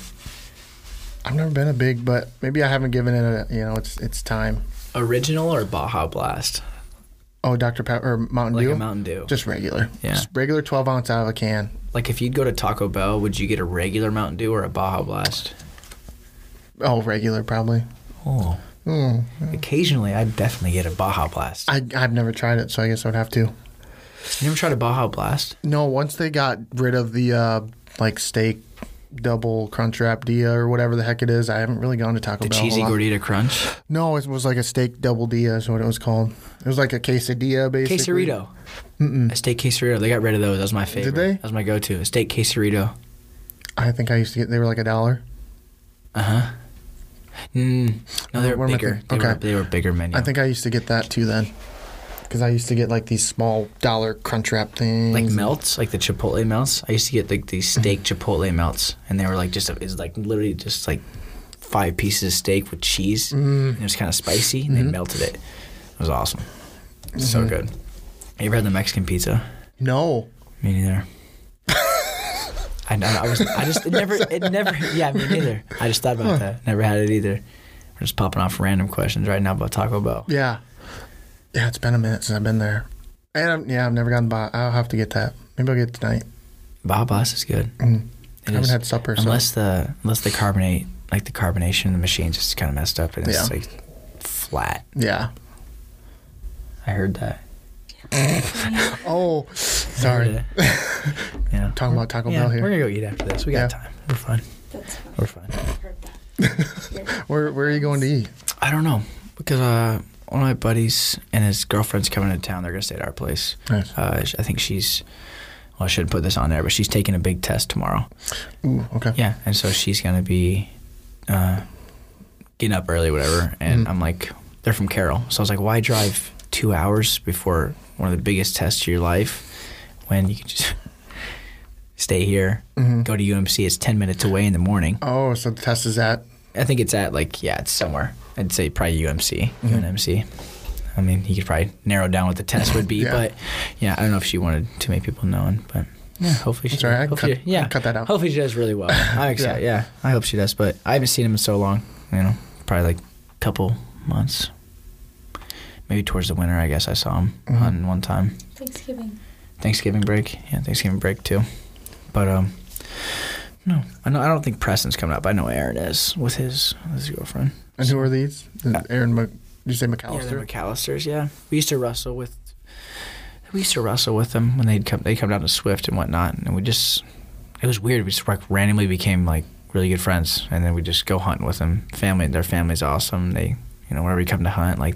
I've never been a big, but maybe I haven't given it a, you know, it's it's time. Original or Baja Blast? Oh, Dr Pepper or Mountain Like Dew, a Mountain Dew. just regular, Yeah. just regular twelve ounce out of a can. Like if you'd go to Taco Bell, would you get a regular Mountain Dew or a Baja Blast? Oh, regular probably. Oh. Mm. Occasionally, I'd definitely get a Baja Blast. I I've never tried it, so I guess I'd have to. You never tried a Baja Blast? No, once they got rid of the uh, like steak double crunch wrap dia or whatever the heck it is, I haven't really gone to Taco The Bell. a cheesy gordita crunch? No, it was like a steak double dia is what it was called. It was like a quesadilla basically. Quesarito. A steak quesarito. They got rid of those. That was my favorite. they? That was my go-to. A steak quesarito. I think I used to get. They were like a dollar. Uh huh. Mm, no, they were bigger. They, were, Okay. they were bigger menu. I think I used to get that too then, because I used to get like these small dollar crunch wrap things. like melts, like the Chipotle melts. I used to get like these steak Mm-hmm. <laughs> Chipotle melts, and they were like just it's like literally just like five pieces of steak with cheese. Mm-hmm. And it was kind of spicy, and they melted it. It was awesome. So Mm-hmm. good. You ever had the Mexican pizza? No, Me neither. <laughs> I know. I was. I just. It never. It never. Yeah, me neither. I just thought about that. Never had it either. We're just popping off random questions right now about Taco Bell. yeah, yeah. It's been a minute since I've been there, and I'm, yeah, I've never gotten by. I'll have to get that. Maybe I'll get it tonight. Baja Blast is good. Mm. It I haven't is. had supper, so Unless the unless the carbonate like the carbonation in the machine just kind of messed up and it's Yeah. like flat. yeah. I heard that. <laughs> Oh, sorry. <laughs> yeah. Talking about Taco yeah, Bell here. We're gonna go eat after this. We got Yeah. time. We're fine. That's fine. We're fine. I've heard that. Where Where are you going to eat? I don't know because uh, one of my buddies and his girlfriend's coming to town. They're gonna stay at our place. Nice. Uh, I think she's. Well, I shouldn't put this on there, but she's taking a big test tomorrow. Ooh, okay. Yeah, and so she's gonna be uh, getting up early, whatever. And Mhm. I'm like, they're from Carroll, so I was like, why drive two hours before one of the biggest tests of your life when you can just <laughs> stay here, Mhm. go to UMC. It's ten minutes away in the morning. Oh, so the test is at. I think it's at like yeah, it's somewhere. I'd say probably UMC, Mm-hmm. UNMC. I mean, he could probably narrow down what the test would be, <laughs> Yeah. but yeah, I don't know if she wanted too many people knowing, but yeah, hopefully she. That's all right, I hopefully, cut- yeah, cut that out. Hopefully she does really well. I'm <laughs> excited. yeah. I hope she does, but I haven't seen him in so long. You know, probably like a couple months. Maybe towards the winter, I guess I saw him Mhm. on one time. Thanksgiving. Thanksgiving break, yeah, Thanksgiving break too. But um, no, I know I don't think Preston's coming up. I know Aaron is with his with his girlfriend. And who are these? The uh, Aaron, Mc, did you say Yeah, McAllister? the McAllisters. Yeah, we used to wrestle with. We used to wrestle with them when they'd come. They come down to Swift and whatnot, and we just. It was weird. We just like randomly became like really good friends, and then we just go hunting with them. Family, their family's awesome. They, you know, whenever we come to hunt, like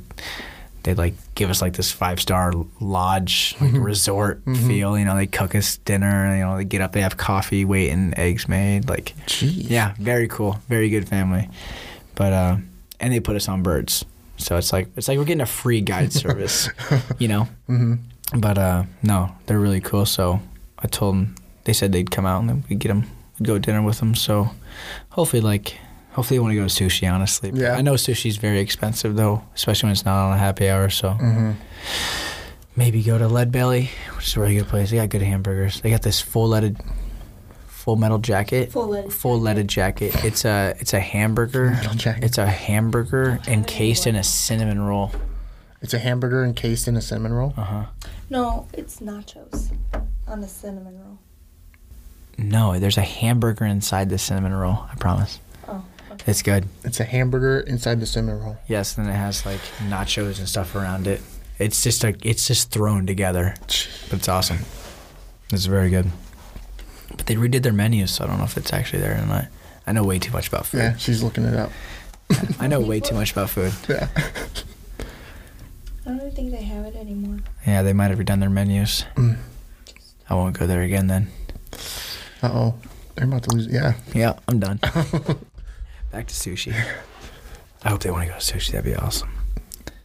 they'd like give us like this five star lodge like resort feel. You know, they cook us dinner. You know, they get up, they have coffee, waiting, eggs made. Like, Jeez. yeah, very cool, very good family. But uh, and they put us on birds, so it's like it's like we're getting a free guide <laughs> service, <laughs> you know. Mm-hmm. But uh, no, they're really cool. So I told them they said they'd come out and then we'd get them, we'd go dinner with them. So hopefully, like. Hopefully, they want to go to sushi. Honestly, But Yeah. I know sushi's very expensive though, especially when it's not on a happy hour. So Mm-hmm. maybe go to Lead Belly, which is a really good place. They got good hamburgers. They got this full leaded, full metal jacket. Full leaded Full leaded jacket. It's a it's a hamburger. Metal jacket. It's a hamburger encased in a cinnamon roll. It's a hamburger encased in a cinnamon roll. Uh huh. No, it's nachos on a cinnamon roll. No, there's a hamburger inside the cinnamon roll. I promise. Okay. It's good. It's a hamburger inside the cinnamon roll. Yes, and then it has like nachos and stuff around it. It's just like it's just thrown together, but it's awesome. It's very good. But they redid their menus, so I don't know if it's actually there or not. I know way too much about food. Yeah, she's looking it up. <laughs> I know way too much about food. Yeah. I don't think they have it anymore. Yeah, they might have redone their menus. Mm. I won't go there again then. Uh oh. They're about to lose. Yeah. Yeah, I'm done. <laughs> Back to sushi. I hope they want to go to sushi. That'd be awesome.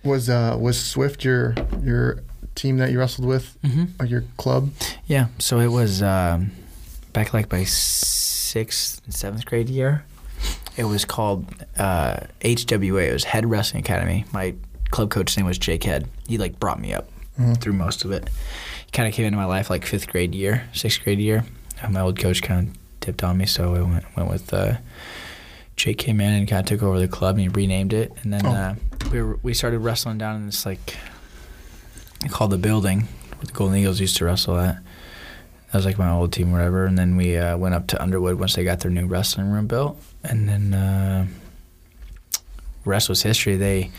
Was uh was Swift your your team that you wrestled with Mm-hmm. or your club? Yeah, so it was um, back like by sixth and seventh grade year. It was called uh, HWA. It was Head Wrestling Academy. My club coach's name was Jake Head. He like brought me up through most of it. He kind of came into my life like fifth grade year, sixth grade year. And my old coach kind of tipped on me, so I went went with. Uh, Jake came in and kind of took over the club and he renamed it. And then Oh. uh, we were, we started wrestling down in this like called the building where the Golden Eagles used to wrestle at. That was like my old team, or whatever. And then we uh, went up to Underwood once they got their new wrestling room built. And then uh, rest was history. They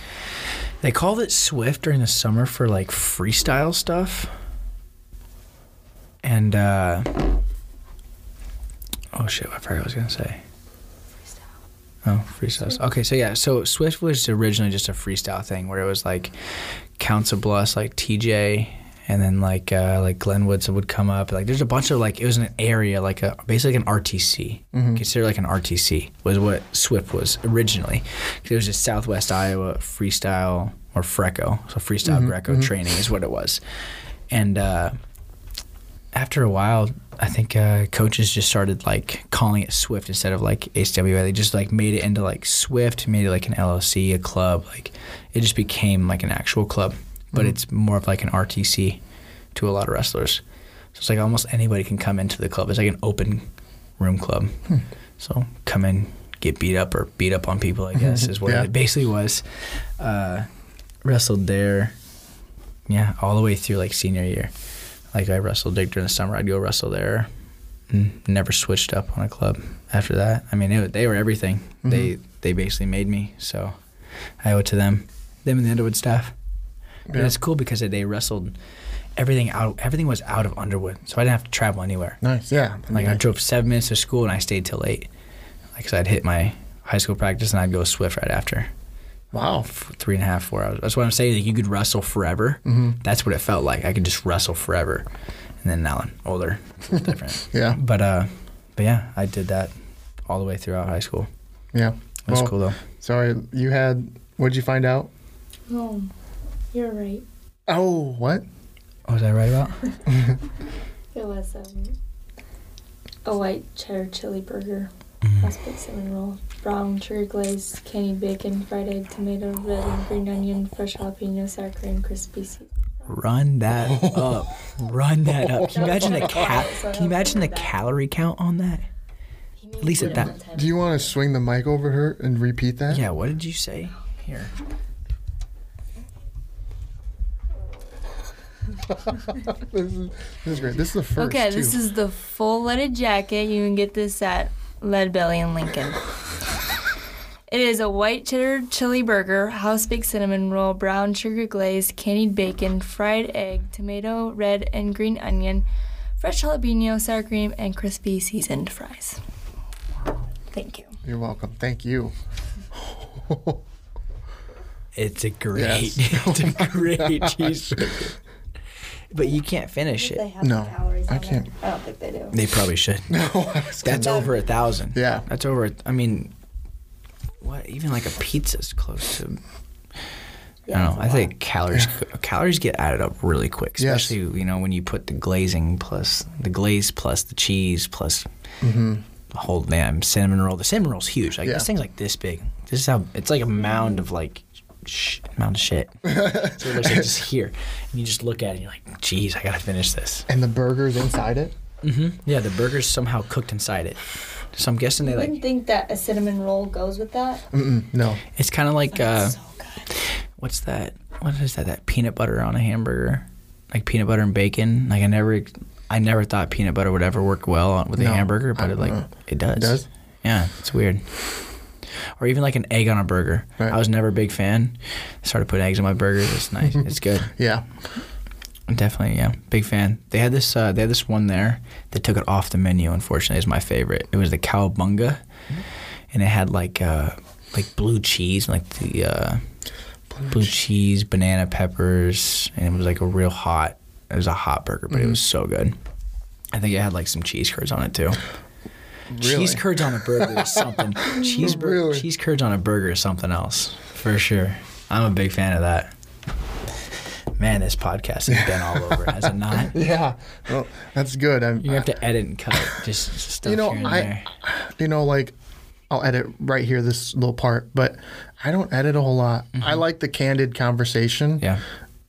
they called it Swift during the summer for like freestyle stuff. And uh, oh shit, I forgot what I was gonna say. Oh, freestyle. Okay, so yeah, so Swift was originally just a freestyle thing where it was like Council Bluffs, like TJ, and then like uh, like Glenwood would come up. Like there's a bunch of like it was an area like a basically like an RTC. Consider like an RTC was what Swift was originally. It was just Southwest Iowa freestyle or Freco, so freestyle Greco training is what it was, and. uh after a while, I think uh, coaches just started like calling it Swift instead of like HWA. They just like made it into like Swift, made it like an LLC, a club. Like it just became like an actual club, but it's more of like an RTC to a lot of wrestlers. So it's like almost anybody can come into the club. It's like an open room club. So come in, get beat up or beat up on people. I guess is what Yeah. it basically was. Uh, wrestled there, yeah, all the way through like senior year. Like I wrestled Dick during the summer. I'd go wrestle there. Mm, never switched up on a club after that. I mean, it, they were everything. Mm-hmm. They they basically made me. So I owe it to them, them and the Underwood staff. And it's cool because they wrestled everything out. Everything was out of Underwood, so I didn't have to travel anywhere. Nice. Yeah. Like I drove seven minutes to school and I stayed till eight. Like, cause I'd hit my high school practice and I'd go Swift right after. Wow. Three and a half, four hours. That's what I'm saying. Like you could wrestle forever. Mm-hmm. That's what it felt like. I could just wrestle forever. And then now I'm older. It's <laughs> different. Yeah. But uh, but yeah, I did that all the way throughout high school. Yeah. It was Well, cool though. Sorry, you had. What'd you find out? Oh, you're right. Oh, what? What was I right about? <laughs> <laughs> It was um, a white cheddar chili burger, Mm. aspect cinnamon roll, brown sugar glazed, candied bacon, fried egg, tomato, red and green onion, fresh jalapeno, sour cream, crispy seasoning. Run that <laughs> up. Run that up. Can you imagine the <laughs> cal- Can you imagine the calorie count on that? At least at that. Do you want to swing the mic over her and repeat that? Yeah. What did you say? Here. <laughs> This is, this is great. This is the first. Okay, too. this is the full leaded jacket. You can get this at Lead Belly in Lincoln. It is a white cheddar chili burger, house baked cinnamon roll, brown sugar glaze, candied bacon, fried egg, tomato, red and green onion, fresh jalapeno, sour cream, and crispy seasoned fries. Thank you. You're welcome. Thank you. It's a great, Yes. <laughs> it's a <laughs> oh great cheeseburger. But you can't finish They it. have No, I can't. I don't think they do. They probably should. <laughs> No, That's over a thousand. Yeah. That's over. I mean, what? Even like a pizza's close to. I don't know. I think calories calories get added up really quick, especially you know when you put the glazing plus the glaze plus the cheese plus the whole damn cinnamon roll. The cinnamon roll's huge. Like Mm-hmm. This thing's like this big. This is how it's like a mound of like sh- mound of shit. <laughs> so it looks like just here, and you just look at it, and you're like, "Geez, I gotta finish this." And the burger's inside it. hmm Yeah, the burger's somehow cooked inside it. So I'm guessing they like I didn't like. think that a cinnamon roll goes with that. Mm-mm, no. It's kind of like uh, so good. what's that? What is that? That peanut butter on a hamburger, like peanut butter and bacon. Like I never, I never thought peanut butter would ever work well on- with a hamburger, but it like know. it does. It does? Yeah, it's weird. Or even like an egg on a burger. Right. I was never a big fan. started putting eggs on my burgers. It's nice. <laughs> it's good. Yeah. Definitely, yeah, big fan. They had this. Uh, they had this one there. They took it off the menu. Unfortunately, is my favorite. It was the cowabunga, and it had like uh, like blue cheese, like the uh, blue cheese, banana peppers, and it was like a real hot. It was a hot burger, but it was so good. I think it had like some cheese curds on it too. Cheese curds on a burger is <laughs> something. Cheese bur- Really? cheese curds on a burger is something else for sure. I'm a big fan of that. Man, this podcast has been all over, has it not? <laughs> Yeah. Well, that's good. I'm, You have to edit and cut just stuff you know, here and I, there. you know, like I'll edit right here this little part, but I don't edit a whole lot. I like the candid conversation. Yeah,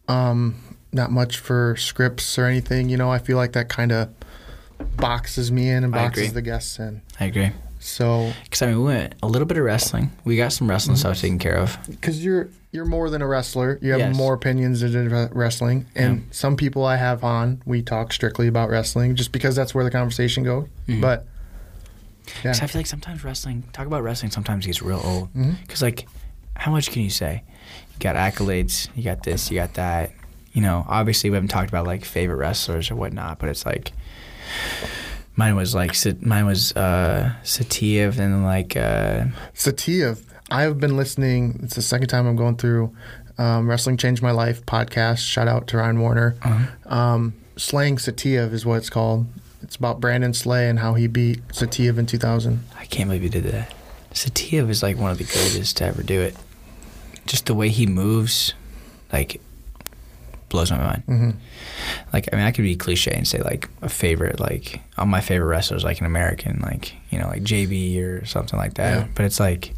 Um, Not much for scripts or anything. You know, I feel like that kind of boxes me in and boxes the guests in. I agree. So, Because I mean, we went a little bit of wrestling. We got some wrestling stuff taken care of. because you're you're more than a wrestler, you have Yes. more opinions than wrestling. And some people I have on, we talk strictly about wrestling, just because that's where the conversation goes. But yeah, I feel like sometimes wrestling, talk about wrestling, sometimes gets real old. Mm-hmm. Because like, how much can you say? You got accolades, you got this, you got that. You know, obviously we haven't talked about like favorite wrestlers or whatnot, but it's like. Mine was like mine was uh, Saitiev and like uh, Saitiev, I have been listening. It's the second time I'm going through um, Wrestling Changed My Life podcast. Shout out to Ryan Warner. Um, Slaying Saitiev is what it's called. It's about Brandon Slay and how he beat Saitiev in 2000. I can't believe he did that. Saitiev is like one of the greatest to ever do it. Just the way he moves, like, blows my mind. Mm-hmm. Like, I mean, I could be cliche and say like a favorite, like, all my favorite wrestlers, like an American, like you know, like JB or something like that. Yeah. But it's like,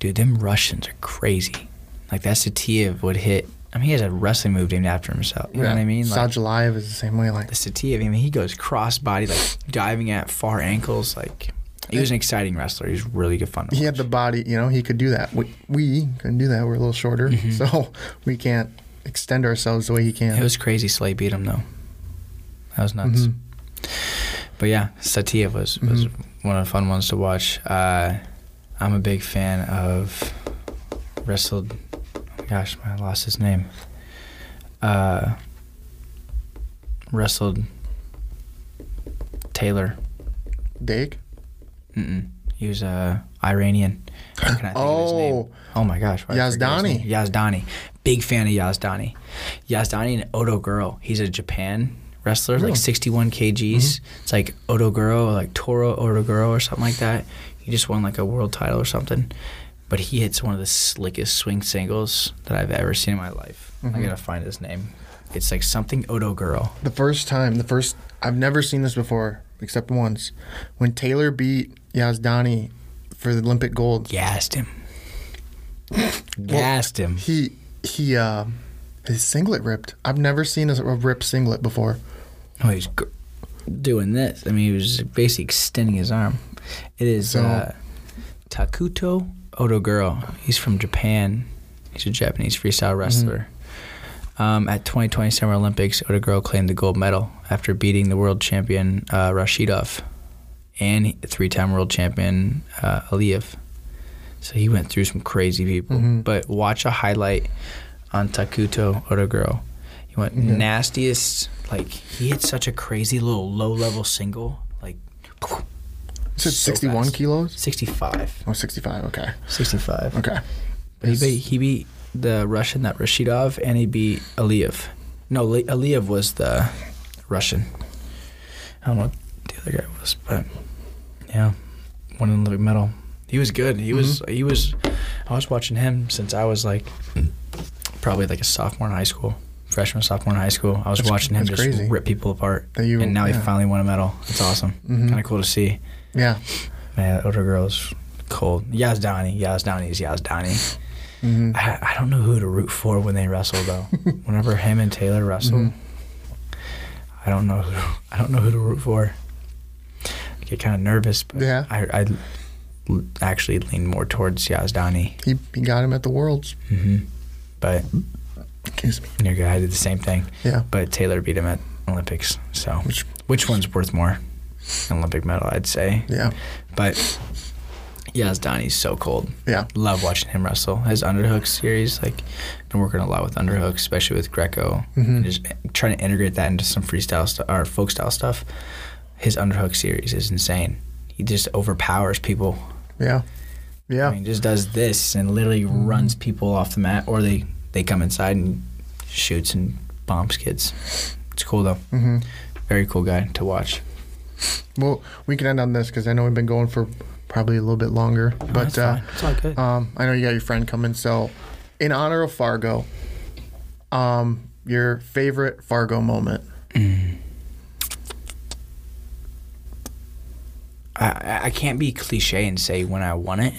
dude, them Russians are crazy. Like that Saitiev would hit. I mean, he has a wrestling move named after himself. You know what I mean? Like, Sadulaev is the same way. Like the Saitiev, I mean, he goes cross body, like diving at far ankles. Like, he was an exciting wrestler. He was really good fun. To he had the body, you know, he could do that. We, we couldn't do that. We're a little shorter, so <laughs> we can't extend ourselves the way he can. It was crazy. Slay beat him though. That was nuts. Mhm. But yeah, Saitiev was was one of the fun ones to watch. Uh, I'm a big fan of wrestled. oh Gosh, I lost his name. Uh, wrestled Taylor. Dake. Mm-mm. He was uh, Iranian. <gasps> Can I think of his name? Oh. Oh my gosh. why did I forget his Yazdani. Yazdani. Big fan of Yazdani. Yazdani and Otoguro. He's a Japan wrestler, like 61 kgs. It's like Otoguro, like Toro Odo Girl or something like that. He just won like a world title or something. But he hits one of the slickest swing singles that I've ever seen in my life. I gotta find his name. It's like something Otoguro. The first time, the first, I've never seen this before except once, when Taylor beat Yazdani for the Olympic gold. Gassed him. <laughs> Gassed him. He he uh, his singlet ripped. I've never seen a, a ripped singlet before. Oh, he's gr- doing this. I mean, he was basically extending his arm. It is So- uh, Takuto Otoguro. He's from Japan. He's a Japanese freestyle wrestler. Um, at 2020 Summer Olympics, Otoguro claimed the gold medal after beating the world champion uh, Rashidov and three-time world champion uh, Aliyev. So he went through some crazy people. Mm-hmm. But watch a highlight on Takuto Odoguro. He went Mm-hmm. nastiest. Like he hit such a crazy little low level single. Like said So 61 fast. kilos? 65. Oh, 65. Okay. 65. Okay. He beat, he beat the Russian, that Rashidov, and he beat Aliyev. No, Ali- Aliyev was the Russian. I don't know what the other guy was, but yeah, won an Olympic medal. He was good. He was Mm-hmm. he was. I was watching him since I was like probably like a sophomore in high school, freshman, sophomore in high school. I was That's- watching him just crazy. rip people apart, That you- and now he yeah. Mm-hmm. finally won a medal. It's awesome. Kind of cool to see. Yeah. Man, Otoguro's cold. Yazdani, Yazdani is Yazdani. Mm-hmm. I, I don't know who to root for when they wrestle though. <laughs> Whenever him and Taylor wrestle, Mm-hmm. I don't know. Who, I don't know who to root for. I get kind of nervous, but Yeah. I, I actually lean more towards Yazdani. He, he got him at the Worlds. hmm But Excuse me. your guy did the same thing. Yeah. But Taylor beat him at Olympics. So Which- which one's worth more? An Olympic medal, I'd say. Yeah. But Yazdani's so cold. Yeah. love watching him wrestle. His underhook series, like, been working a lot with underhooks, especially with Greco, Mm-hmm. and just trying to integrate that into some freestyle stuff or folk style stuff. His underhook series is insane. He just overpowers people. Yeah. Yeah. I mean, just does this and literally Mm-hmm. runs people off the mat, or they they come inside and shoots and bombs kids. It's cool though. Mm-hmm. Very cool guy to watch. <sighs> Well, we can end on this because I know we've been going for probably a little bit longer. but That's uh, fine. it's all good. um, I know you got your friend coming. So, in honor of Fargo, um, your favorite Fargo moment? I- I I can't be cliche and say when I won it.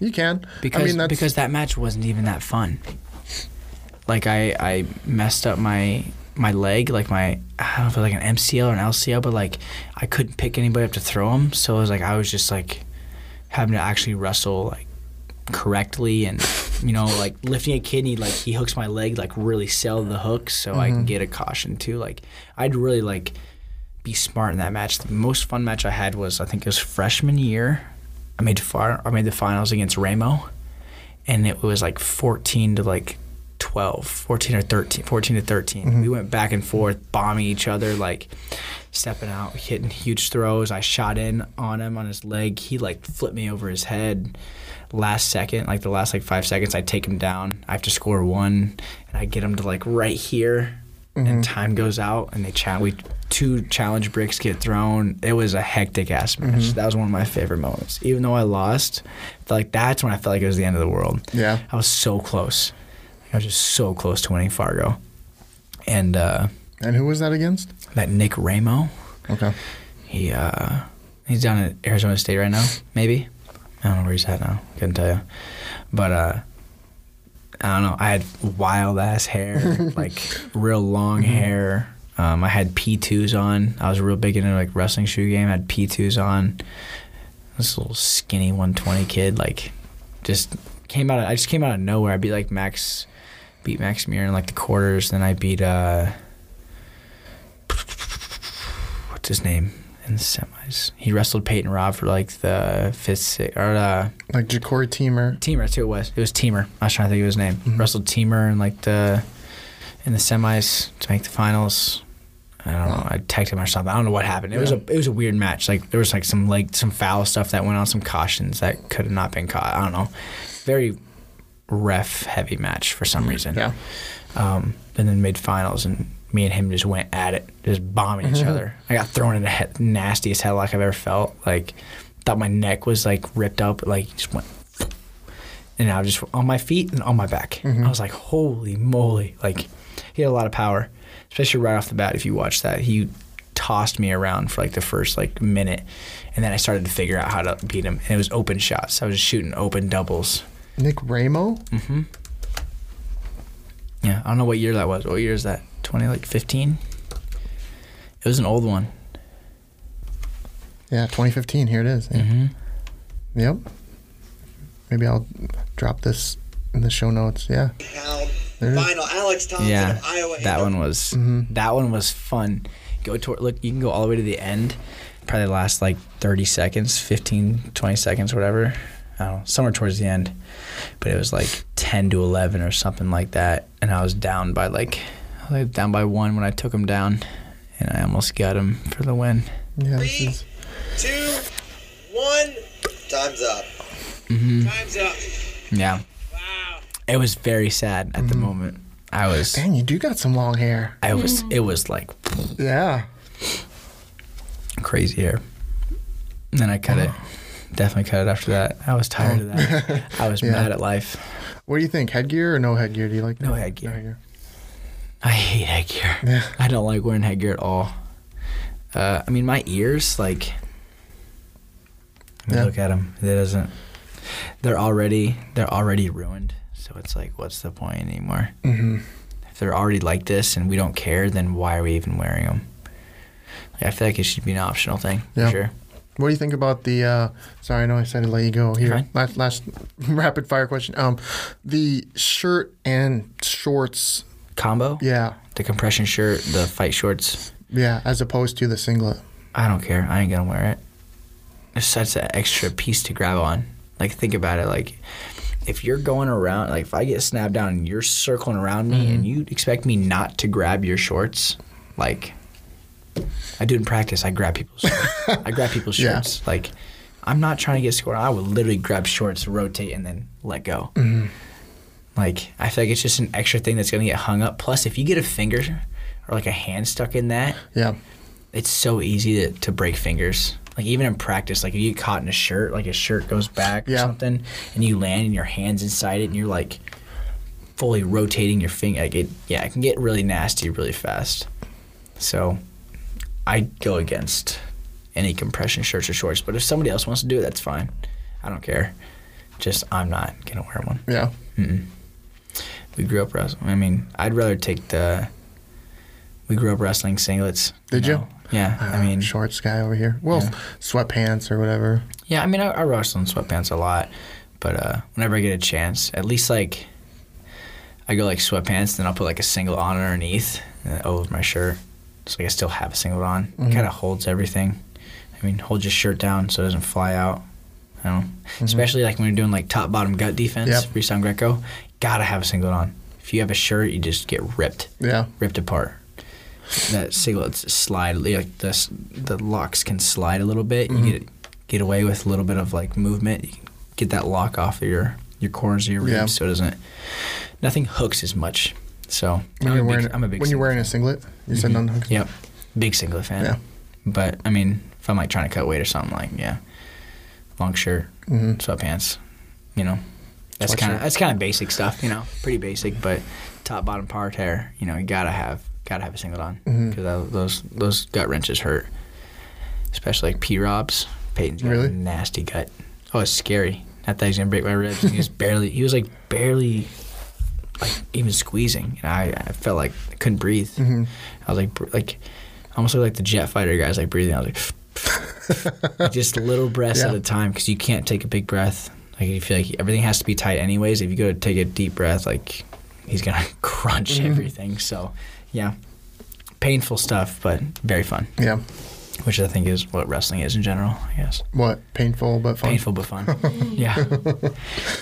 You can. because I mean, because that match wasn't even that fun. Like I I messed up my my leg, like my I don't know if it was like an MCL or an LCL, but like I couldn't pick anybody up to throw them, so it was like I was just like having to actually wrestle like correctly and you know like lifting a kid and he like he hooks my leg like really sell the hook so I can mm-hmm. get a caution too. Like I'd really like be smart in that match. The most fun match I had was I think it was freshman year. I made far I made the finals against Ramo, and it was like 14 to like 12, 14 or 13, 14 to 13. Mm-hmm. We went back and forth, bombing each other, like stepping out, hitting huge throws. I shot in on him on his leg. He like flipped me over his head. Last second, like the last like five seconds, I take him down. I have to score one, and I get him to like right here, and mm-hmm. time goes out, and they chat. We two challenge bricks get thrown. It was a hectic ass match. Mm-hmm. That was one of my favorite moments. Even though I lost, like that's when I felt like it was the end of the world. Yeah. I was so close. I was just so close to winning Fargo. And uh, And who was that against? that Nick Ramo, Okay. he uh, he's down at Arizona State right now, maybe. I don't know where he's at now. Couldn't tell you. But uh, I don't know. I had wild ass hair, <laughs> like real long hair. Um, I had P2s on. I was real big into like wrestling shoe game. I had P2s on. This little skinny 120 kid, like, just came out. Of, I just came out of nowhere. I'd be like Max, beat Max Muir in like the quarters. Then I beat uh, what's his name in the semis? He wrestled Peyton Robb for like the fifth six, or uh, Like Jacori Teemer. Teemer. That's who it was. It was Teemer. I was trying to think of his name. Wrestled Teemer in like the in the semis to make the finals. I don't know. I tagged him or something. I don't know what happened. It was a it was a weird match. Like there was like some like some foul stuff that went on, some cautions that could have not been caught. I don't know. Very ref heavy match for some reason. Yeah. Um, and then made finals, and me and him just went at it, just bombing each other. I got thrown in the head, nastiest headlock I've ever felt. Like, thought my neck was like ripped up, like just went. And I was just on my feet and on my back. I was like, holy moly! Like, he had a lot of power, especially right off the bat. If you watch that, he tossed me around for like the first like minute, and then I started to figure out how to beat him. And it was open shots. I was just shooting open doubles. Nick Ramo? Yeah, I don't know what year that was. What year is that? Twenty like fifteen. It was an old one. Yeah, 2015. Here it is. Yeah. Mm-hmm. Yep. Maybe I'll drop this in the show notes. Yeah. There. Final Alex Thomsen Yeah, of Iowa. that one was that one was fun. Go to look. You can go all the way to the end. Probably last like thirty seconds, 15, 20 seconds, whatever. I don't know, somewhere towards the end, but it was like ten to eleven or something like that, and I was down by like, I was down by one when I took him down, and I almost got him for the win. Yeah. This is, two, one. Time's up. Mm-hmm. Time's up. Yeah, Wow. it was very sad at the moment. I was, dang, you do got some long hair. I was, it was like Yeah. crazy hair. And then I cut it. Definitely cut it after that. I was tired of that. I was <laughs> Yeah. mad at life. What do you think? Headgear or no headgear? Do you like No that? headgear. I hate headgear. <laughs> Yeah. I don't like wearing headgear at all. Uh, I mean, my ears, like, Yeah. look at them. It doesn't. They're already they're already ruined. So it's like, what's the point anymore? hmm If they're already like this and we don't care, then why are we even wearing them? Like, I feel like it should be an optional thing. Yeah. For sure. What do you think about the? Uh, sorry, I know I said to let you go here. Last, last <laughs> rapid fire question. Um, the shirt and shorts. Combo. Yeah, The compression shirt, the fight shorts. yeah. As opposed to the singlet. I don't care. I ain't gonna wear it. It's such an extra piece to grab on. Like think about it. Like if you're going around, like if I get snapped down and you're circling around me and you expect me not to grab your shorts, like I do in practice. I grab people's. <laughs> I grab people's Yeah. shorts. Like I'm not trying to get scored. I would literally grab shorts, rotate, and then let go. Mm-hmm. Like I feel like it's just an extra thing that's gonna get hung up. Plus, if you get a finger or like a hand stuck in that, Yeah. it's so easy to, to break fingers. Like even in practice, like if you get caught in a shirt, like a shirt goes back or something, and you land and your hands inside it, and you're like fully rotating your finger. Like it, yeah, it can get really nasty really fast. So I go against any compression shirts or shorts. But if somebody else wants to do it, that's fine. I don't care. Just I'm not gonna wear one. Yeah. We grew up wrestling. I mean, I'd rather take the. We grew up wrestling singlets. Did you? know? Yeah. I Uh, mean, shorts guy over here. Well, Yeah. sweatpants or whatever. Yeah, I mean, I, I wrestle in sweatpants a lot, but uh, whenever I get a chance, at least like I go like sweatpants, then I'll put like a single on underneath uh, over my shirt, so I still have a singlet on. Mm-hmm. It kind of holds everything. I mean, hold your shirt down so it doesn't fly out. I don't know. Especially like when you're doing like top bottom gut defense, Mm-hmm. Yep. freestyle Greco, gotta have a singlet on. If you have a shirt, you just get ripped Yeah. ripped apart. That singlets slide like the the locks can slide a little bit. You get get away with a little bit of like movement. You can get that lock off of your your corners of your ribs, Yeah. so it doesn't nothing hooks as much. So When I'm you're a big, wearing I'm a big when you're singlet wearing a singlet, you said none. hooks? Yep, big singlet fan. Yeah. But I mean, if I'm like trying to cut weight or something, like yeah, long shirt, Mhm. sweatpants, you know, that's kind of that's kind of basic stuff, you know, pretty basic. But top bottom part hair, you know, you gotta have gotta have a singlet on because those those gut wrenches hurt, especially like P Rob's. Peyton's got Really? a nasty gut. Oh, it's scary. I thought he was gonna break my ribs. He was <laughs> barely. He was like barely, like even squeezing. And I, I felt like I couldn't breathe. Mhm. I was like, br- like, almost like the jet fighter guys, like breathing. I was like, <laughs> like, just little breaths at a time because you can't take a big breath. Like you feel like everything has to be tight anyways. If you go to take a deep breath, like he's gonna <laughs> crunch Mm-hmm. everything. So, yeah, painful stuff, but very fun. Yeah. Which I think is what wrestling is in general. I guess What? Painful but fun. painful but fun. <laughs> yeah,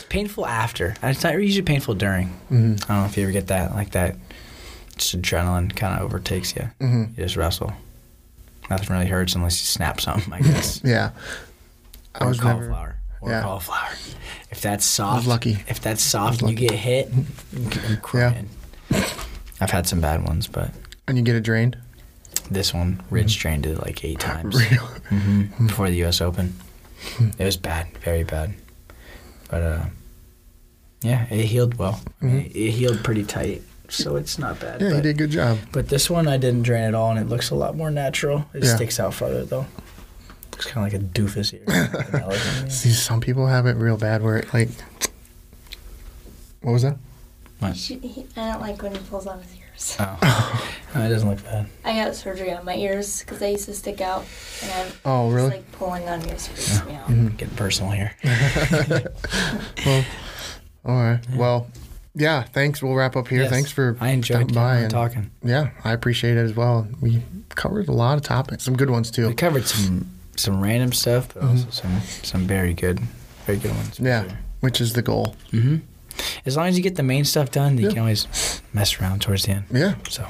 painful after. It's not usually painful during. Mhm. I don't know if you ever get that like that. Just adrenaline kind of overtakes you. Mhm. You just wrestle. Nothing really hurts unless you snap something, I guess. <laughs> Yeah. I or was never. cauliflower. Or yeah. cauliflower. If that's soft, lucky. If that's soft and you get hit, I'm crying. I've had some bad ones, but And you get it drained. This one, Ridge trained it like eight <laughs> times Real. hmm before the U.S. Open. It was bad, very bad. But uh, yeah, it healed well. I mean, it, it healed pretty tight, so it's not bad. Yeah, you did a good job. But this one I didn't drain at all, and it looks a lot more natural. It Yeah. sticks out farther though. Looks kind of like a doofus here. <laughs> Like. See, some people have it real bad where it like. What was that? She, he, I don't like when he pulls on his ears. Oh. No, <laughs> it doesn't look bad. I got surgery on my ears because they used to stick out, and I'm Oh, really? It's like pulling on ears freaks me out. Mm-hmm. Getting personal here. <laughs> <laughs> Well, all right. Well, yeah. Thanks. We'll wrap up here. Yes. Thanks for I enjoyed stopping by by and talking. yeah, I appreciate it as well. We covered a lot of topics, some good ones too. We covered some some random stuff, but Mm-hmm. also some some very good very good ones. Yeah, sure. which is the goal. As long as you get the main stuff done, you Yeah. can always mess around towards the end. Yeah. So.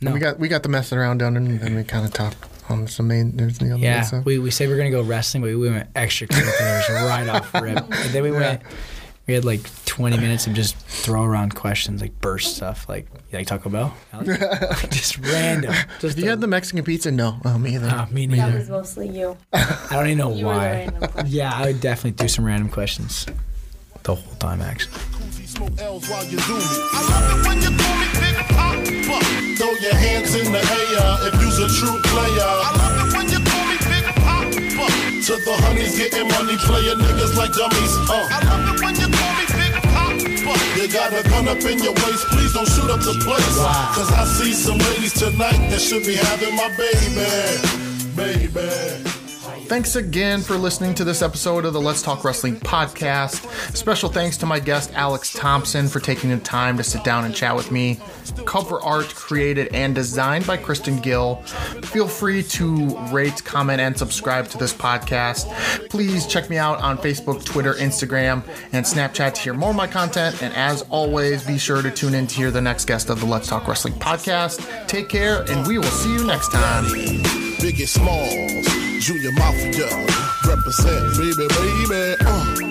No. We got we got the messing around done, and then we kind of talked on some main. There's the other Yeah, stuff. we, we said we are gonna go wrestling, but we went extracurriculars <laughs> right off rip. And then we went. We had like 20 minutes of just throw around questions, like burst stuff, like you like Taco Bell, <laughs> Alex? just random. Just you had the Mexican pizza? No, oh, me either. Ah, me That neither. was mostly you. I don't even know You why. <laughs> Yeah, I would definitely do some random questions the whole time, actually. Smoke L's while you do me. I love it when you call me Big Papa. Throw your hands in the air if you's a true player. I love it when you call me Big Papa. To the honeys getting money, playing niggas like dummies. Uh. I love it when you call me Big Papa. You got a gun up in your waist, please don't shoot up the place. Cause I see some ladies tonight that should be having my baby. Baby. Thanks again for listening to this episode of the Let's Talk Wrestling podcast. Special thanks to my guest Alex Thompson for taking the time to sit down and chat with me. Cover art created and designed by Kristen Gill. Feel free to rate, comment, and subscribe to this podcast. Please check me out on Facebook, Twitter, Instagram, and Snapchat to hear more of my content. And as always, be sure to tune in to hear the next guest of the Let's Talk Wrestling podcast. Take care, and we will see you next time. Biggie Smalls, Junior Mafia. Represent, baby, baby. Uh.